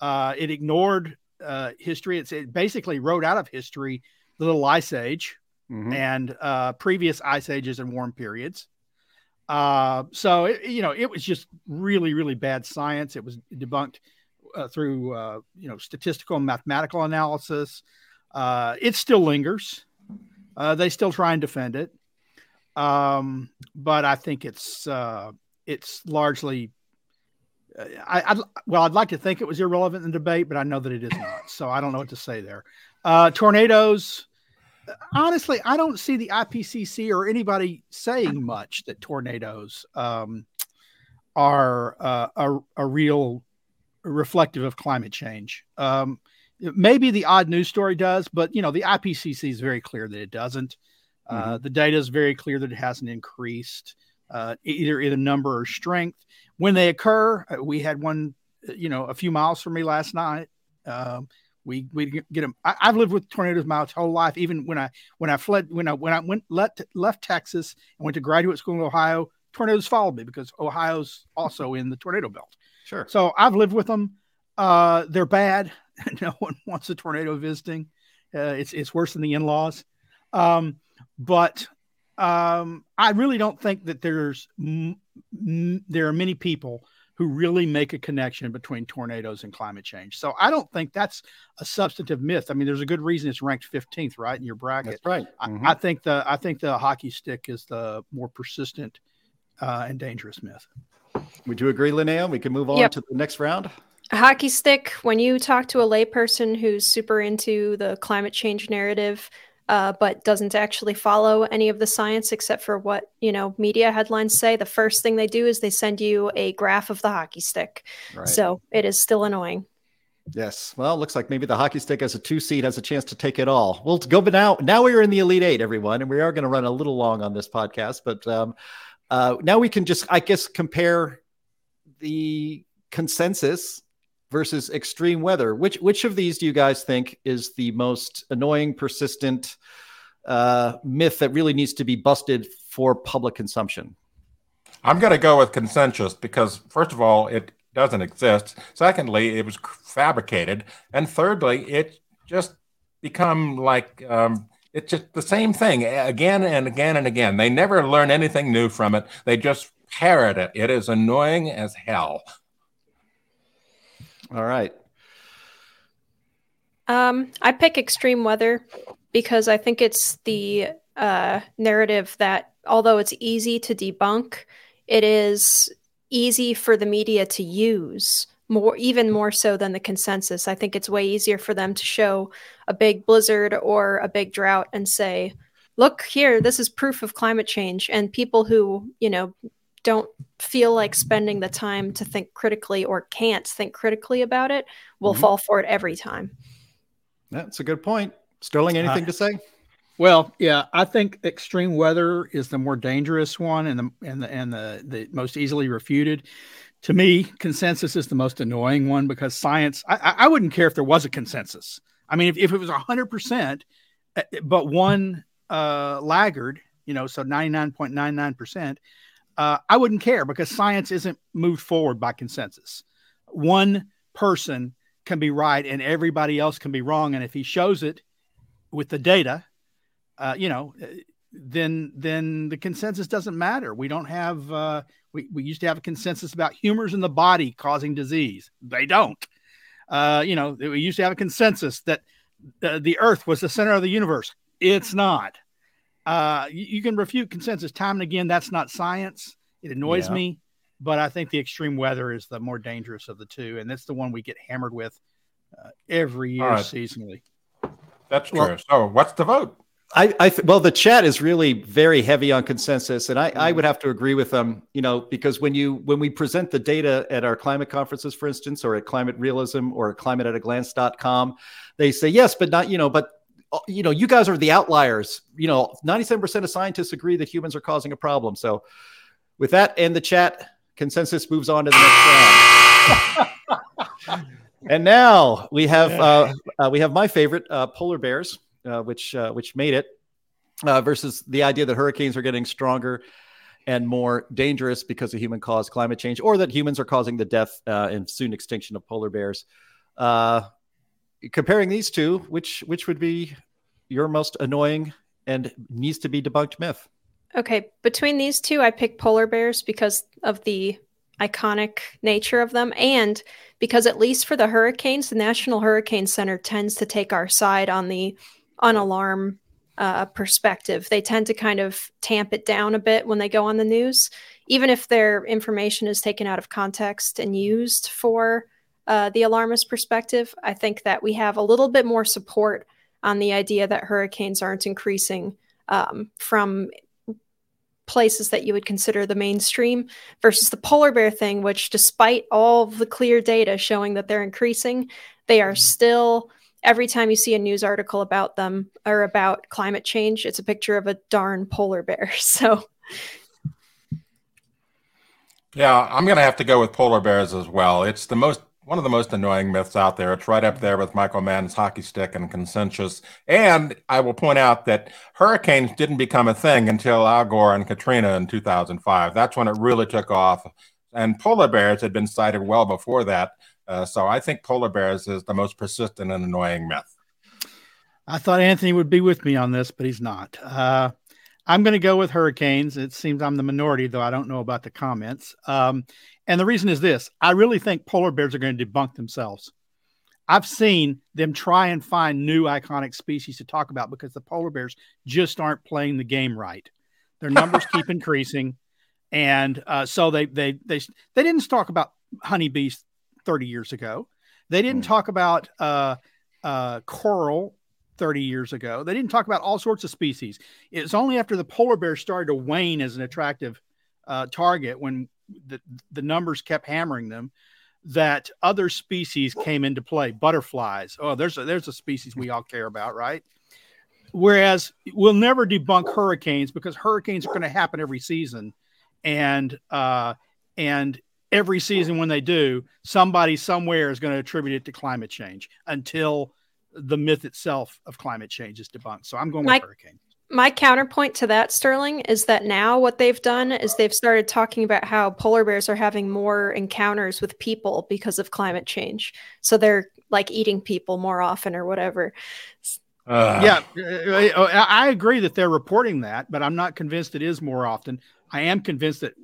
Uh, it ignored uh, history. It's, it basically wrote out of history the little ice age mm-hmm. and uh, previous ice ages and warm periods. Uh, so it, you know, it was just really, really bad science. It was debunked uh, through uh, you know statistical and mathematical analysis. Uh, it still lingers. Uh, they still try and defend it, um, but I think it's uh, it's largely. Uh, I, I'd, well, I'd like to think it was irrelevant in the debate, but I know that it is not. So I don't know what to say there. Uh, tornadoes. Honestly, I don't see the IPCC or anybody saying much that tornadoes um, are uh, a, a real reflective of climate change. Um, Maybe the odd news story does, but you know the IPCC is very clear that it doesn't. Uh, mm-hmm. Uh, the data is very clear that it hasn't increased. uh, either either number or strength. When they occur, uh, we had one, uh, you know, a few miles from me last night. Um, we we get them. I, have lived with tornadoes my whole life. Even when I when I fled when I when I went left left Texas and went to graduate school in Ohio, tornadoes followed me because Ohio's also in the tornado belt. Sure. So I've lived with them. Uh, they're bad. no one wants a tornado visiting. Uh, it's it's worse than the in laws. Um, but um, I really don't think that there's m- m- there are many people who really make a connection between tornadoes and climate change. So I don't think that's a substantive myth. I mean, there's a good reason it's ranked 15th, right, in your bracket. That's right. Mm-hmm. I, I, think the I think the hockey stick is the more persistent uh, and dangerous myth. Would you agree, Linnea? We can move on yep. to the next round. Hockey stick. When you talk to a layperson who's super into the climate change narrative, uh, but doesn't actually follow any of the science except for what you know media headlines say the first thing they do is they send you a graph of the hockey stick right. so it is still annoying yes well it looks like maybe the hockey stick as a two seed has a chance to take it all we'll go but now now we're in the elite eight everyone and we are going to run a little long on this podcast but um, uh, now we can just i guess compare the consensus versus extreme weather. Which which of these do you guys think is the most annoying, persistent uh, myth that really needs to be busted for public consumption? I'm going to go with consensus because first of all, it doesn't exist. Secondly, it was fabricated, and thirdly, it just become like um, it's just the same thing again and again and again. They never learn anything new from it. They just parrot it. It is annoying as hell. All right. Um, I pick extreme weather because I think it's the uh, narrative that, although it's easy to debunk, it is easy for the media to use more, even more so than the consensus. I think it's way easier for them to show a big blizzard or a big drought and say, "Look here, this is proof of climate change." And people who, you know, don't feel like spending the time to think critically or can't think critically about it will mm-hmm. fall for it every time. That's a good point. Sterling, anything uh, to say? Well, yeah, I think extreme weather is the more dangerous one and the and the and the, the most easily refuted. To me, consensus is the most annoying one because science. I, I wouldn't care if there was a consensus. I mean, if, if it was hundred percent, eh, but one uh, laggard, you know, so ninety nine point nine nine percent, uh, I wouldn't care because science isn't moved forward by consensus. One person can be right and everybody else can be wrong. And if he shows it with the data, uh, you know, then then the consensus doesn't matter. We don't have uh, we we used to have a consensus about humors in the body causing disease. They don't. Uh, you know, we used to have a consensus that uh, the Earth was the center of the universe. It's not uh, you, you, can refute consensus time and again. That's not science. It annoys yeah. me, but I think the extreme weather is the more dangerous of the two, and that's the one we get hammered with uh, every year right. seasonally. That's true. Well, so, what's the vote? I, I th- well, the chat is really very heavy on consensus, and I, I would have to agree with them. You know, because when you when we present the data at our climate conferences, for instance, or at Climate Realism or at Climate at they say yes, but not you know, but you know, you guys are the outliers. You know, 97% of scientists agree that humans are causing a problem. So, with that and the chat, consensus moves on to the next round. and now we have uh, uh, we have my favorite uh, polar bears, uh, which uh, which made it versus the idea that hurricanes are getting stronger and more dangerous because of human caused climate change, or that humans are causing the death and soon extinction of polar bears. Comparing these two, which which would be your most annoying and needs to be debunked myth? Okay, between these two, I pick polar bears because of the iconic nature of them and because at least for the hurricanes, the National Hurricane Center tends to take our side on the on alarm uh, perspective. They tend to kind of tamp it down a bit when they go on the news, even if their information is taken out of context and used for uh, the alarmist perspective, I think that we have a little bit more support on the idea that hurricanes aren't increasing um, from places that you would consider the mainstream versus the polar bear thing, which, despite all the clear data showing that they're increasing, they are mm-hmm. still. Every time you see a news article about them or about climate change, it's a picture of a darn polar bear. So Yeah, I'm going to have to go with polar bears as well. It's the most one of the most annoying myths out there. It's right up there with Michael Mann's hockey stick and consensus. And I will point out that hurricanes didn't become a thing until Al Gore and Katrina in 2005. That's when it really took off. And polar bears had been cited well before that. Uh, so I think polar bears is the most persistent and annoying myth. I thought Anthony would be with me on this, but he's not. Uh, I'm going to go with hurricanes. It seems I'm the minority, though I don't know about the comments. Um, and the reason is this I really think polar bears are going to debunk themselves. I've seen them try and find new iconic species to talk about because the polar bears just aren't playing the game right. Their numbers keep increasing, and uh, so they they they they didn't talk about honeybees 30 years ago. They didn't mm. talk about uh, uh, coral 30 years ago. They didn't talk about all sorts of species. It's only after the polar bear started to wane as an attractive uh, target when the, the numbers kept hammering them that other species came into play butterflies. Oh there's a, there's a species we all care about right? Whereas we'll never debunk hurricanes because hurricanes are going to happen every season. And uh and every season when they do somebody somewhere is going to attribute it to climate change until the myth itself of climate change is debunked. So i'm going with Mike, hurricane my counterpoint to that, Sterling, is that now what they've done is they've started talking about how polar bears are having more encounters with people because of climate change. So they're like eating people more often or whatever. Uh. Yeah, uh, uh, I agree that they're reporting that, but I'm not convinced it is more often. I am convinced that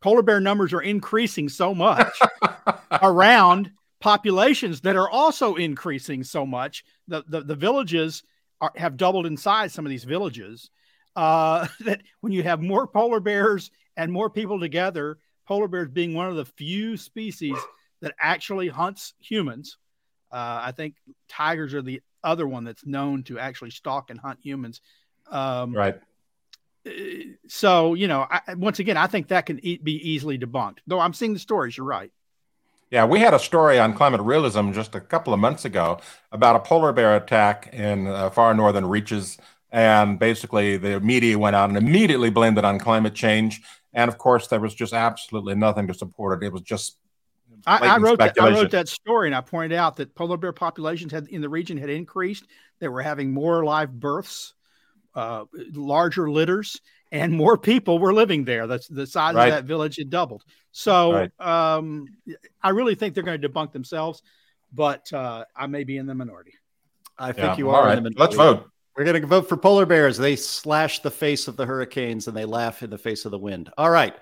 polar bear numbers are increasing so much around populations that are also increasing so much. The, the, the villages are, have doubled in size. Some of these villages uh, that when you have more polar bears and more people together, polar bears being one of the few species that actually hunts humans. Uh, I think tigers are the other one that's known to actually stalk and hunt humans. Um, right. Uh, so you know, I, once again, I think that can e- be easily debunked. Though I'm seeing the stories. You're right. Yeah, we had a story on climate realism just a couple of months ago about a polar bear attack in uh, far northern reaches. And basically, the media went out and immediately blamed it on climate change. And of course, there was just absolutely nothing to support it. It was just. I, I, wrote that, I wrote that story and I pointed out that polar bear populations had in the region had increased. They were having more live births, uh, larger litters, and more people were living there. That's the size right. of that village had doubled. So right. um, I really think they're going to debunk themselves, but uh, I may be in the minority. I think yeah. you are. Right. Let's vote. We're going to vote for polar bears. They slash the face of the hurricanes and they laugh in the face of the wind. All right.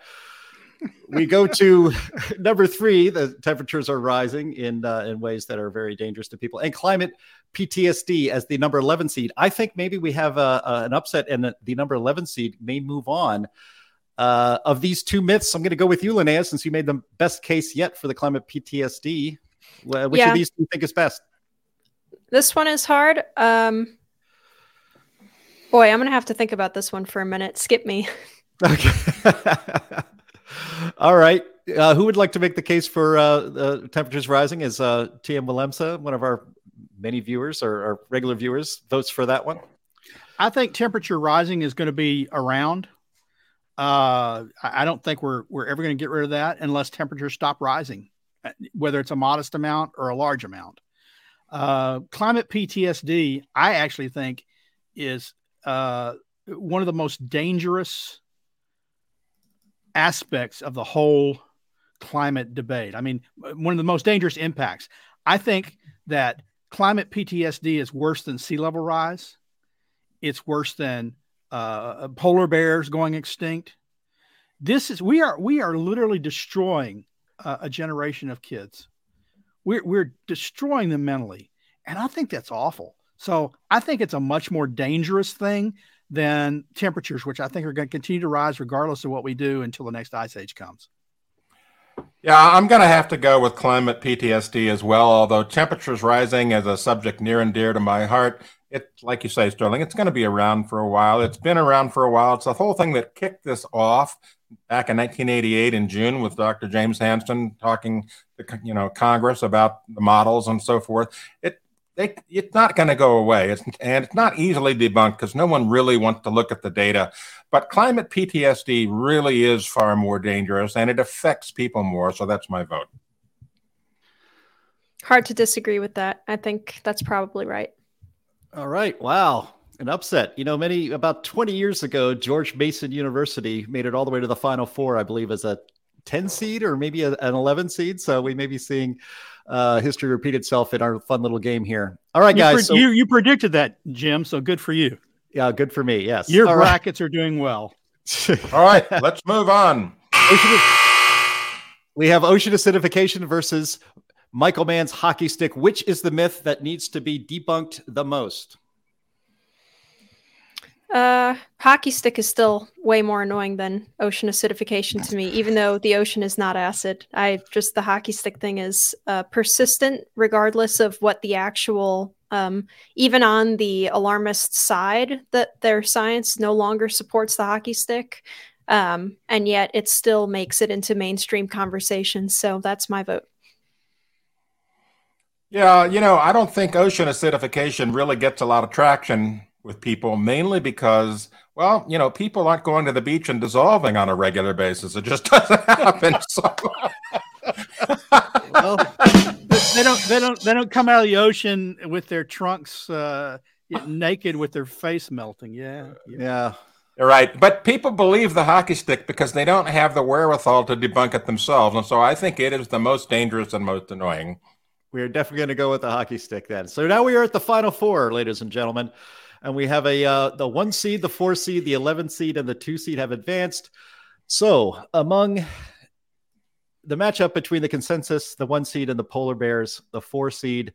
We go to number three. The temperatures are rising in uh, in ways that are very dangerous to people, and climate PTSD as the number 11 seed. I think maybe we have a, a, an upset and the, number 11 seed may move on. Uh, of these two myths, I'm going to go with you, Linnea, since you made the best case yet for the climate PTSD. Which yeah. of these do you think is best? This one is hard. Um, boy, I'm going to have to think about this one for a minute. Skip me. Okay. All right. Uh, who would like to make the case for uh, temperatures rising? Is uh, TM Willemse, one of our many viewers or, or regular viewers votes for that one? I think temperature rising is going to be around. Uh, I don't think we're we're ever going to get rid of that unless temperatures stop rising, uh, whether it's a modest amount or a large amount. Uh, climate PTSD, I actually think, is uh, one of the most dangerous aspects of the whole climate debate. I mean, one of the most dangerous impacts. I think that climate PTSD is worse than sea level rise. It's worse than uh, polar bears going extinct. This is we are we are literally destroying uh, a generation of kids. We're we're destroying them mentally, and I think that's awful. So I think it's a much more dangerous thing than temperatures, which I think are going to continue to rise regardless of what we do until the next ice age comes. Yeah, I'm going to have to go with climate PTSD as well. Although temperatures rising is a subject near and dear to my heart, it, like you say, Sterling, it's going to be around for a while. It's been around for a while. It's the whole thing that kicked this off back in 1988 in June with Dr. James Hansen talking to you know Congress about the models and so forth. It they, it's not going to go away. It's, and it's not easily debunked because no one really wants to look at the data. But climate PTSD really is far more dangerous and it affects people more. So that's my vote. Hard to disagree with that. I think that's probably right. All right. Wow. An upset. You know, many about 20 years ago, George Mason University made it all the way to the Final Four, I believe, as a 10 seed or maybe a, an 11 seed. So we may be seeing uh, history repeat itself in our fun little game here. All right, You, guys. pre- so, you you predicted that, Jim. So good for you. yeah, good for me. Yes. Your All right. brackets are doing well. All right, let's move on. Ocean, we have ocean acidification versus Michael Mann's hockey stick. Which is the myth that needs to be debunked the most? Uh, hockey stick is still way more annoying than ocean acidification to me, even though the ocean is not acid. I just the hockey stick thing is uh, persistent, regardless of what the actual, um, even on the alarmist side, that their science no longer supports the hockey stick, um, and yet it still makes it into mainstream conversation. So that's my vote. Yeah, you know, I don't think ocean acidification really gets a lot of traction with people, mainly because, well, you know, people aren't going to the beach and dissolving on a regular basis. It just doesn't happen. So, Well, They don't they don't they don't come out of the ocean with their trunks uh, naked with their face melting. Yeah. yeah. yeah. You're right. But people believe the hockey stick because they don't have the wherewithal to debunk it themselves. And so I think it is the most dangerous and most annoying. We're definitely going to go with the hockey stick then. So now we are at the final four, ladies and gentlemen, and we have a uh, the one seed, the four seed, the eleven seed, and the two seed have advanced. So among the matchup between the consensus, the one seed, and the polar bears, the four seed,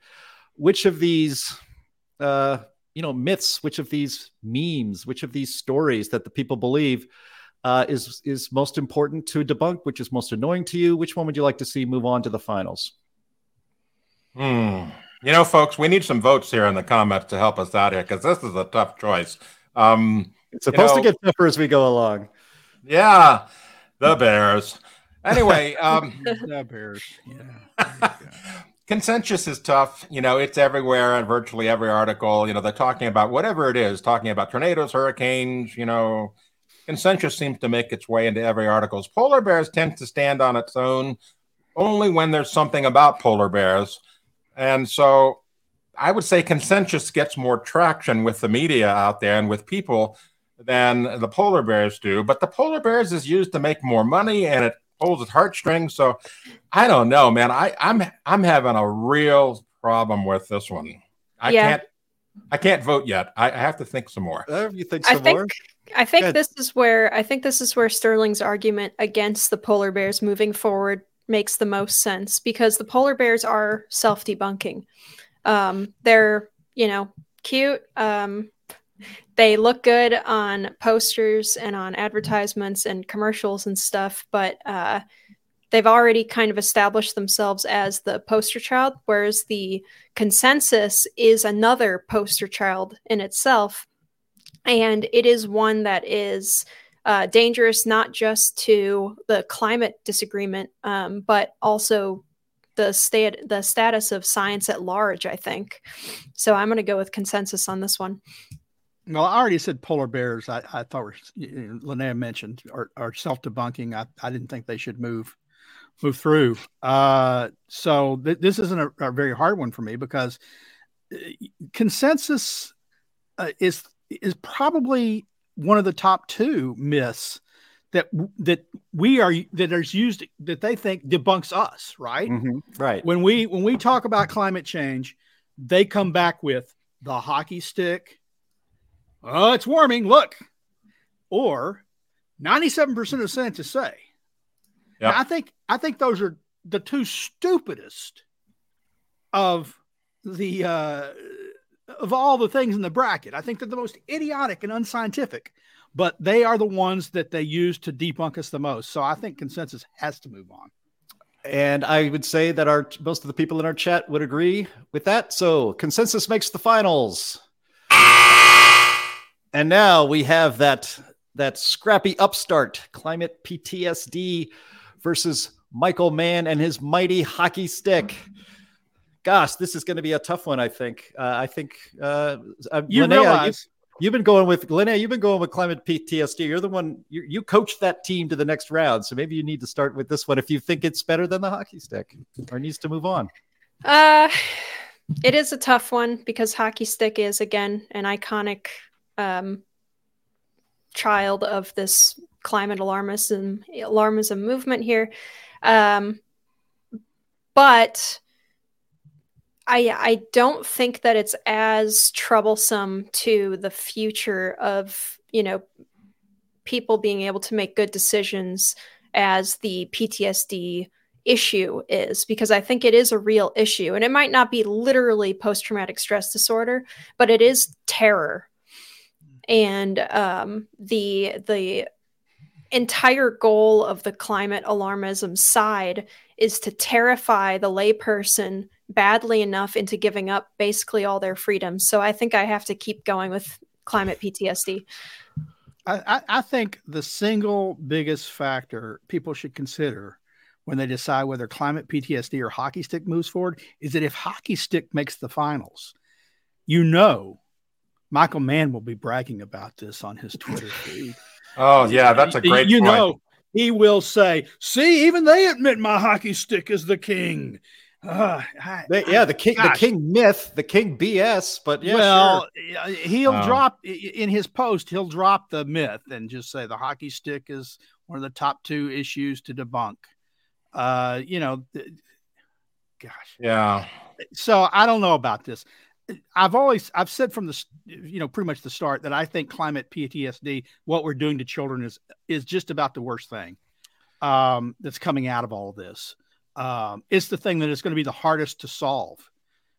which of these, uh, you know, myths, which of these memes, which of these stories that the people believe uh, is is most important to debunk? Which is most annoying to you? Which one would you like to see move on to the finals? Hmm. You know, folks, we need some votes here in the comments to help us out here because this is a tough choice. Um, It's supposed know- to get tougher as we go along. yeah, the Bears. Anyway, um, The Bears. Yeah. consensus is tough. You know, it's everywhere in virtually every article. You know, they're talking about whatever it is, talking about tornadoes, hurricanes. You know, consensus seems to make its way into every article. Polar bears tend to stand on its own only when there's something about polar bears, and so I would say consensus gets more traction with the media out there and with people than the polar bears do. But the polar bears is used to make more money and it pulls its heartstrings. So I don't know, man. I, I'm I'm having a real problem with this one. I Yeah. can't I can't vote yet. I, I have to think some more. Uh, you think I some think more? I think Good. this is where I think this is where Sterling's argument against the polar bears moving forward makes the most sense because the polar bears are self-debunking. Um, they're you know cute. Um, they look good on posters and on advertisements and commercials and stuff, but uh, they've already kind of established themselves as the poster child, whereas the consensus is another poster child in itself and it is one that is uh, dangerous not just to the climate disagreement, um, but also the state the status of science at large. I think so. I'm going to go with consensus on this one. Well, I already said polar bears. I, I thought were you know, Linnea mentioned are, are self debunking. I, I didn't think they should move move through. Uh, so th- this isn't a, a very hard one for me because uh, consensus uh, is is probably one of the top two myths that that we are that is used that they think debunks us. Right Mhm, Right. when we when we talk about climate change, they come back with the hockey stick. Oh, it's warming. Look, or ninety-seven percent of scientists say. Now, I think I think those are the two stupidest of the uh, of all the things in the bracket. I think they're the most idiotic and unscientific, but they are the ones that they use to debunk us the most. So I think consensus has to move on. And I would say that our most of the people in our chat would agree with that. So consensus makes the finals. And now we have that that scrappy upstart climate PTSD versus Michael Mann and his mighty hockey stick. Gosh, this is going to be a tough one. I think. Uh, I think uh, uh, You Linnea, realize you, have been going with Linnea. You've been going with climate PTSD. You're the one. You, you coached that team to the next round, so maybe you need to start with this one if you think it's better than the hockey stick or needs to move on. Uh, it is a tough one because hockey stick is again an iconic um, child of this climate alarmism alarmism movement here. Um, but I I don't think that it's as troublesome to the future of you know people being able to make good decisions as the PTSD issue is because I think it is a real issue. And it might not be literally post traumatic stress disorder but it is terror. And um, the the entire goal of the climate alarmism side is to terrify the layperson badly enough into giving up basically all their freedoms. So I think I have to keep going with climate PTSD. I, I, I think the single biggest factor people should consider when they decide whether climate PTSD or hockey stick moves forward is that if hockey stick makes the finals, you know Michael Mann will be bragging about this on his Twitter feed. Oh yeah, that's a great. You point. know, he will say, "See, even they admit my hockey stick is the king." Uh, I, They- yeah, the king, the king myth, the king BS. But yeah, well, sure. he'll Wow. drop in his post. He'll drop the myth and just say the hockey stick is one of the top two issues to debunk. Uh, you know, th- gosh. Yeah. So I don't know about this. I've always I've said from the you know pretty much the start that I think climate PTSD, what we're doing to children is is just about the worst thing um, that's coming out of all of this. Um, it's the thing that is going to be the hardest to solve.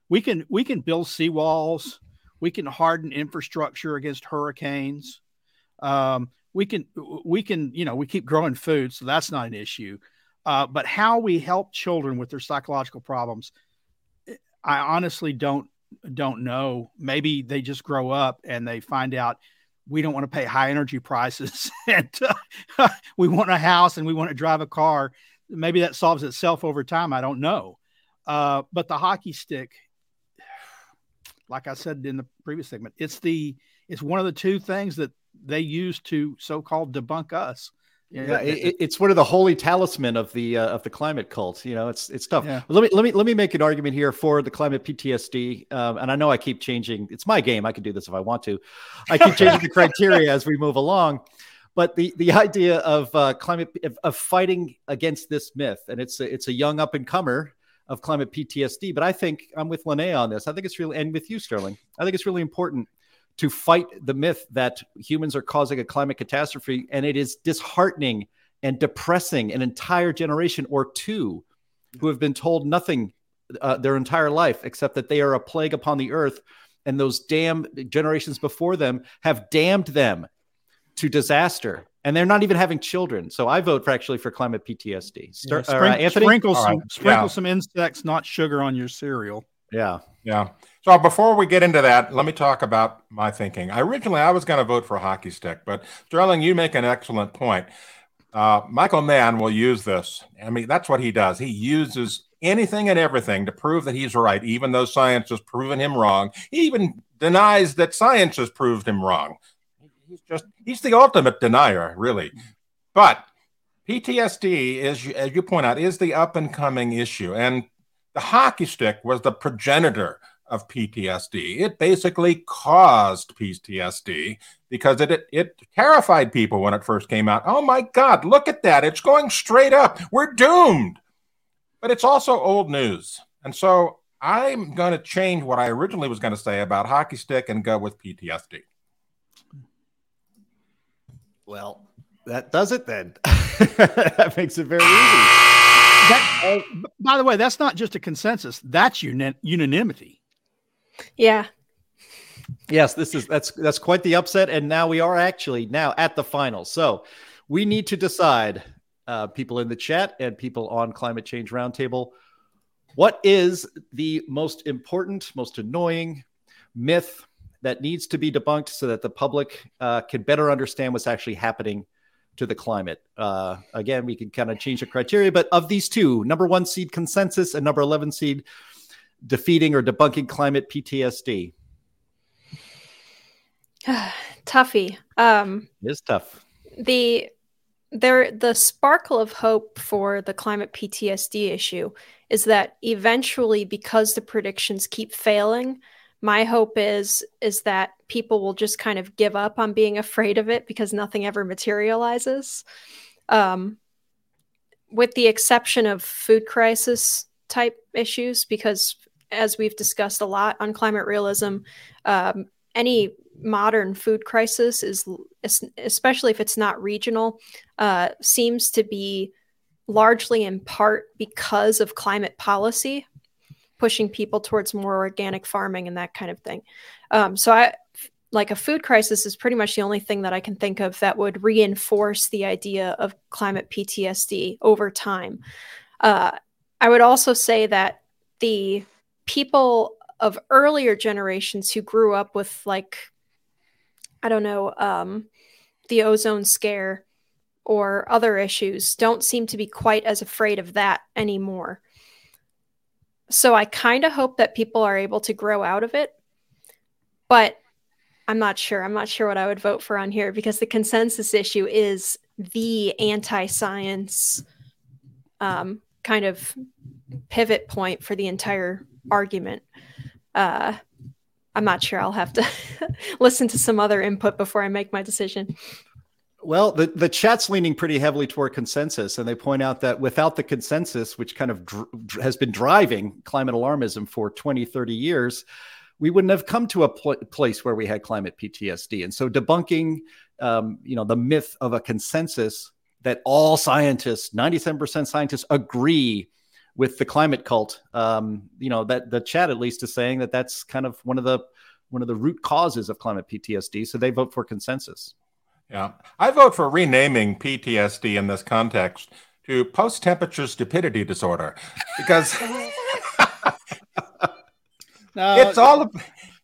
We can we can build seawalls, we can harden infrastructure against hurricanes. Um, we can we can you know we keep growing food, so that's not an issue. Uh, but how we help children with their psychological problems, I honestly don't don't know. Maybe they just grow up and they find out we don't want to pay high energy prices and uh, we want a house and we want to drive a car. Maybe that solves itself over time. I don't know. Uh, but the hockey stick, like I said in the previous segment, it's the it's one of the two things that they use to so-called debunk us. Yeah, it, it- it's one of the holy talisman of the uh, of the climate cult. You know, it's it's tough. Yeah. Let me let me let me make an argument here for the climate PTSD. Um, and I know I keep changing. It's my game. I can do this if I want to. I keep changing the criteria as we move along. But the the idea of uh, climate of, of fighting against this myth, and it's a, it's a young up and comer of climate PTSD. But I think I'm with Linnea on this. I think it's really and with you, Sterling. I think it's really important to fight the myth that humans are causing a climate catastrophe. And it is disheartening and depressing an entire generation or two who have been told nothing uh, their entire life except that they are a plague upon the earth. And those damn generations before them have damned them to disaster. And they're not even having children. So I vote for actually for climate PTSD. Stir- Yeah, uh, Anthony? sprinkle some right. sprinkle Yeah. some insects, not sugar, on your cereal. Yeah. Yeah. So before we get into that, let me talk about my thinking. I originally I was going to vote for a hockey stick, but Sterling, you make an excellent point. Uh, Michael Mann will use this. I mean, that's what he does. He uses anything and everything to prove that he's right, even though science has proven him wrong. He even denies that science has proved him wrong. He's just he's the ultimate denier, really. But PTSD is, as you point out, is the up and coming issue, and the hockey stick was the progenitor of PTSD. It basically caused PTSD because it, it it terrified people when it first came out. Oh my God, look at that! It's going straight up. We're doomed. But it's also old news, and so I'm going to change what I originally was going to say about hockey stick and go with PTSD. Well, that does it then. that makes it very easy. That, uh, by the way, that's not just a consensus. That's uni- unanimity. Yeah. Yes, this is that's that's quite the upset, and now we are actually now at the final. So we need to decide, uh, people in the chat and people on Climate Change Roundtable, what is the most important, most annoying myth that needs to be debunked so that the public uh, can better understand what's actually happening to the climate. Uh, again, we can kind of change the criteria, but of these two, number one seed consensus and number 11 seed, defeating or debunking climate PTSD? Tuffy. Um, it is tough. The there the sparkle of hope for the climate PTSD issue is that eventually, because the predictions keep failing, my hope is is that people will just kind of give up on being afraid of it because nothing ever materializes. Um, with the exception of food crisis type issues, because as we've discussed a lot on climate realism, um, any modern food crisis is, especially if it's not regional, uh, seems to be largely in part because of climate policy, pushing people towards more organic farming and that kind of thing. Um, so I like a food crisis is pretty much the only thing that I can think of that would reinforce the idea of climate PTSD over time. Uh, I would also say that the people of earlier generations who grew up with like I don't know, um, the ozone scare or other issues don't seem to be quite as afraid of that anymore. So I kind of hope that people are able to grow out of it. But I'm not sure. I'm not sure what I would vote for on here because the consensus issue is the anti science um, kind of pivot point for the entire argument. Uh, I'm not sure. I'll have to listen to some other input before I make my decision. Well, the, the chat's leaning pretty heavily toward consensus, and they point out that without the consensus, which kind of dr- has been driving climate alarmism for 20, 30 years, we wouldn't have come to a pl- place where we had climate PTSD. And so, debunking, um, you know, the myth of a consensus that all scientists, 97% scientists, agree with the climate cult. Um, you know that the chat at least is saying that that's kind of one of the one of the root causes of climate PTSD. So they vote for consensus. Yeah, I vote for renaming PTSD in this context to post temperature stupidity disorder because no, it's all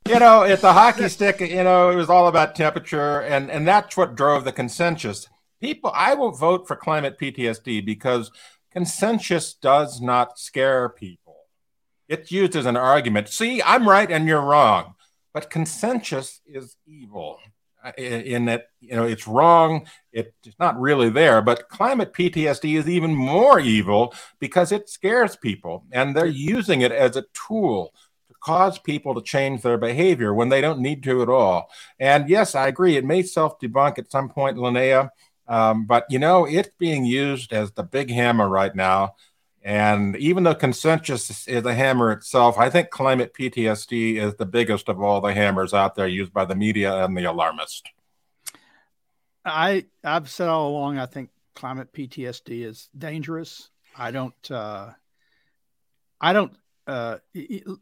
you know it's a hockey stick you know it was all about temperature and and that's what drove the consensus people i will vote for climate ptsd because consensus does not scare people. It's used as an argument. See, I'm right and you're wrong. But consensus is evil in that you know it's wrong it's not really there but climate ptsd is even more evil because it scares people and they're using it as a tool to cause people to change their behavior when they don't need to at all and yes i agree it may self-debunk at some point linnea um, but you know, it's being used as the big hammer right now. And even though consensus is a hammer itself, I think climate PTSD is the biggest of all the hammers out there used by the media and the alarmist. I I've said all along I think climate PTSD is dangerous. I don't uh, I don't uh,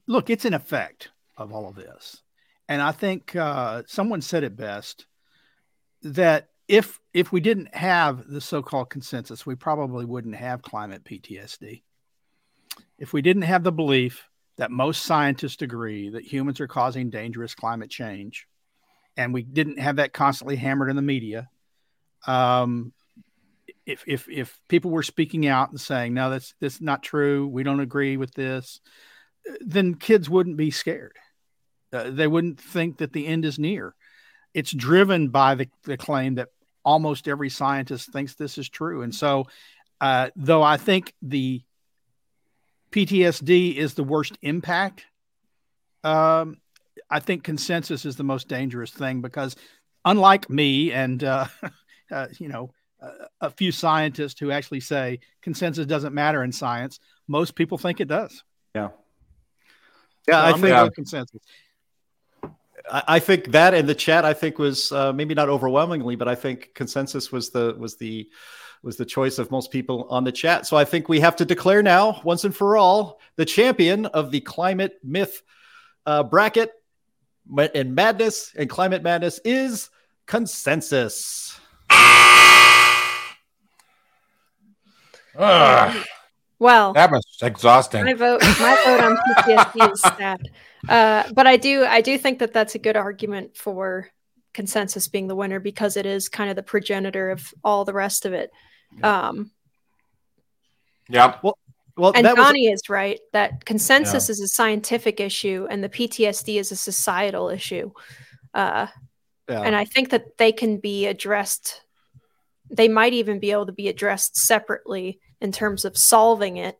look. It's an effect of all of this, and I think uh, someone said it best that if if we didn't have the so-called consensus, we probably wouldn't have climate PTSD. If we didn't have the belief that most scientists agree that humans are causing dangerous climate change, and we didn't have that constantly hammered in the media, um, if if if people were speaking out and saying no, that's that's not true, we don't agree with this, then kids wouldn't be scared. Uh, they wouldn't think that the end is near. It's driven by the, the claim that almost every scientist thinks this is true. And so, uh, though I think the PTSD is the worst impact, um, I think consensus is the most dangerous thing because, unlike me and uh, uh, you know a few scientists who actually say consensus doesn't matter in science, most people think it does. Yeah, yeah, so I think uh, consensus. I think that and the chat I think was uh, maybe not overwhelmingly, but I think consensus was the was the was the choice of most people on the chat. So I think we have to declare now, once and for all, the champion of the climate myth uh, bracket and madness and climate madness is consensus. Ugh. Well, that was exhausting. My vote, my vote on PTSD is sad, uh, but I do, I do think that that's a good argument for consensus being the winner because it is kind of the progenitor of all the rest of it. Um, yeah. Well, Well, and that was- is right that consensus is a scientific issue and the PTSD is a societal issue. Uh, yeah. And I think that they can be addressed. They might even be able to be addressed separately in terms of solving it.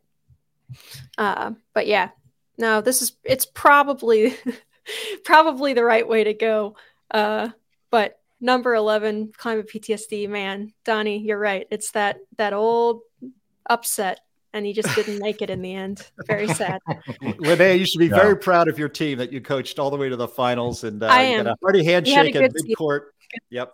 Uh, but yeah, no, this is it's probably probably the right way to go. Uh, but number eleven, climate PTSD, man, Donnie, you're right. It's that that old upset, and he just didn't make it in the end. Very sad. Renee, you should be Yeah. very proud of your team that you coached all the way to the finals and uh, I you got am. a hearty handshake good at season. midcourt. Yep.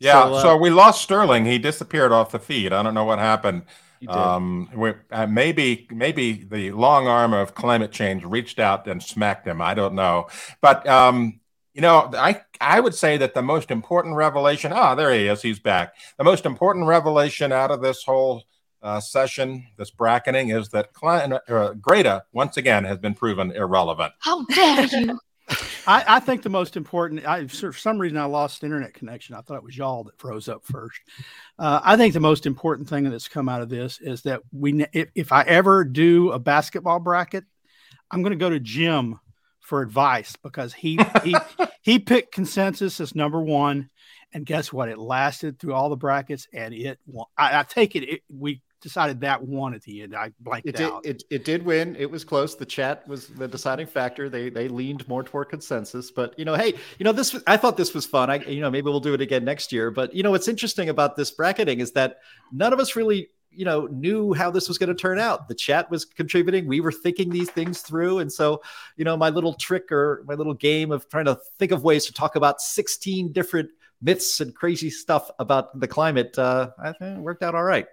Yeah, So, so, uh, we lost Sterling. He disappeared off the feed. I don't know what happened. Um, we, uh, maybe maybe the long arm of climate change reached out and smacked him. I don't know, but um, you know, I I would say that the most important revelation. Ah, there he is. He's back. The most important revelation out of this whole uh, session, this bracketing, is that climate, uh, Greta once again has been proven irrelevant. How dare you? I, I think the most important. I for some reason I lost internet connection. I thought it was y'all that froze up first. Uh, I think the most important thing that's come out of this is that we. If, if I ever do a basketball bracket, I'm going to go to Jim for advice because he he he picked consensus as number one, and guess what? It lasted through all the brackets, and it. Won. I, I take it, it. We decided that one at the end. I blanked It did, out. it, it did win. It was close. The chat was the deciding factor. They they leaned more toward consensus. But you know, hey, you know this. I thought this was fun. I you know maybe we'll do it again next year. But you know what's interesting about this bracketing is that none of us really you know knew how this was going to turn out. The chat was contributing. We were thinking these things through, and so you know my little trick or my little game of trying to think of ways to talk about sixteen different myths and crazy stuff about the climate. Uh, I think it worked out all right.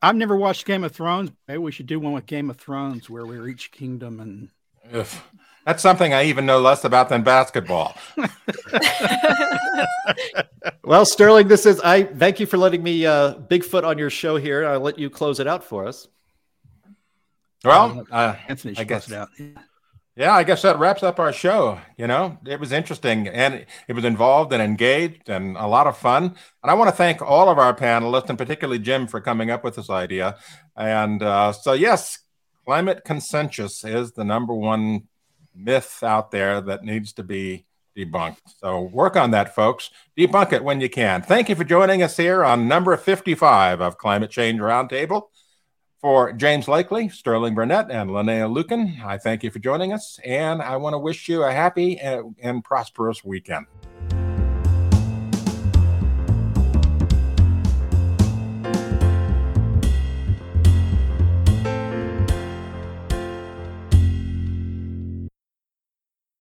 I've never watched Game of Thrones. Maybe we should do one with Game of Thrones where we're each kingdom and Ugh. That's something I even know less about than basketball. Well, Sterling, this is I thank you for letting me uh Bigfoot on your show here. I'll let you close it out for us. Well, uh, Anthony I guess- bust it out. Yeah, I guess that wraps up our show. You know, it was interesting and it was involved and engaged and a lot of fun. And I want to thank all of our panelists and particularly Jim for coming up with this idea. And uh, so, yes, climate consensus is the number one myth out there that needs to be debunked. So work on that, folks. Debunk it when you can. Thank you for joining us here on number 55 of Climate Change Roundtable. For James Lakely, Sterling Burnett, and Linnea Lueken, I thank you for joining us, and I want to wish you a happy and, and prosperous weekend.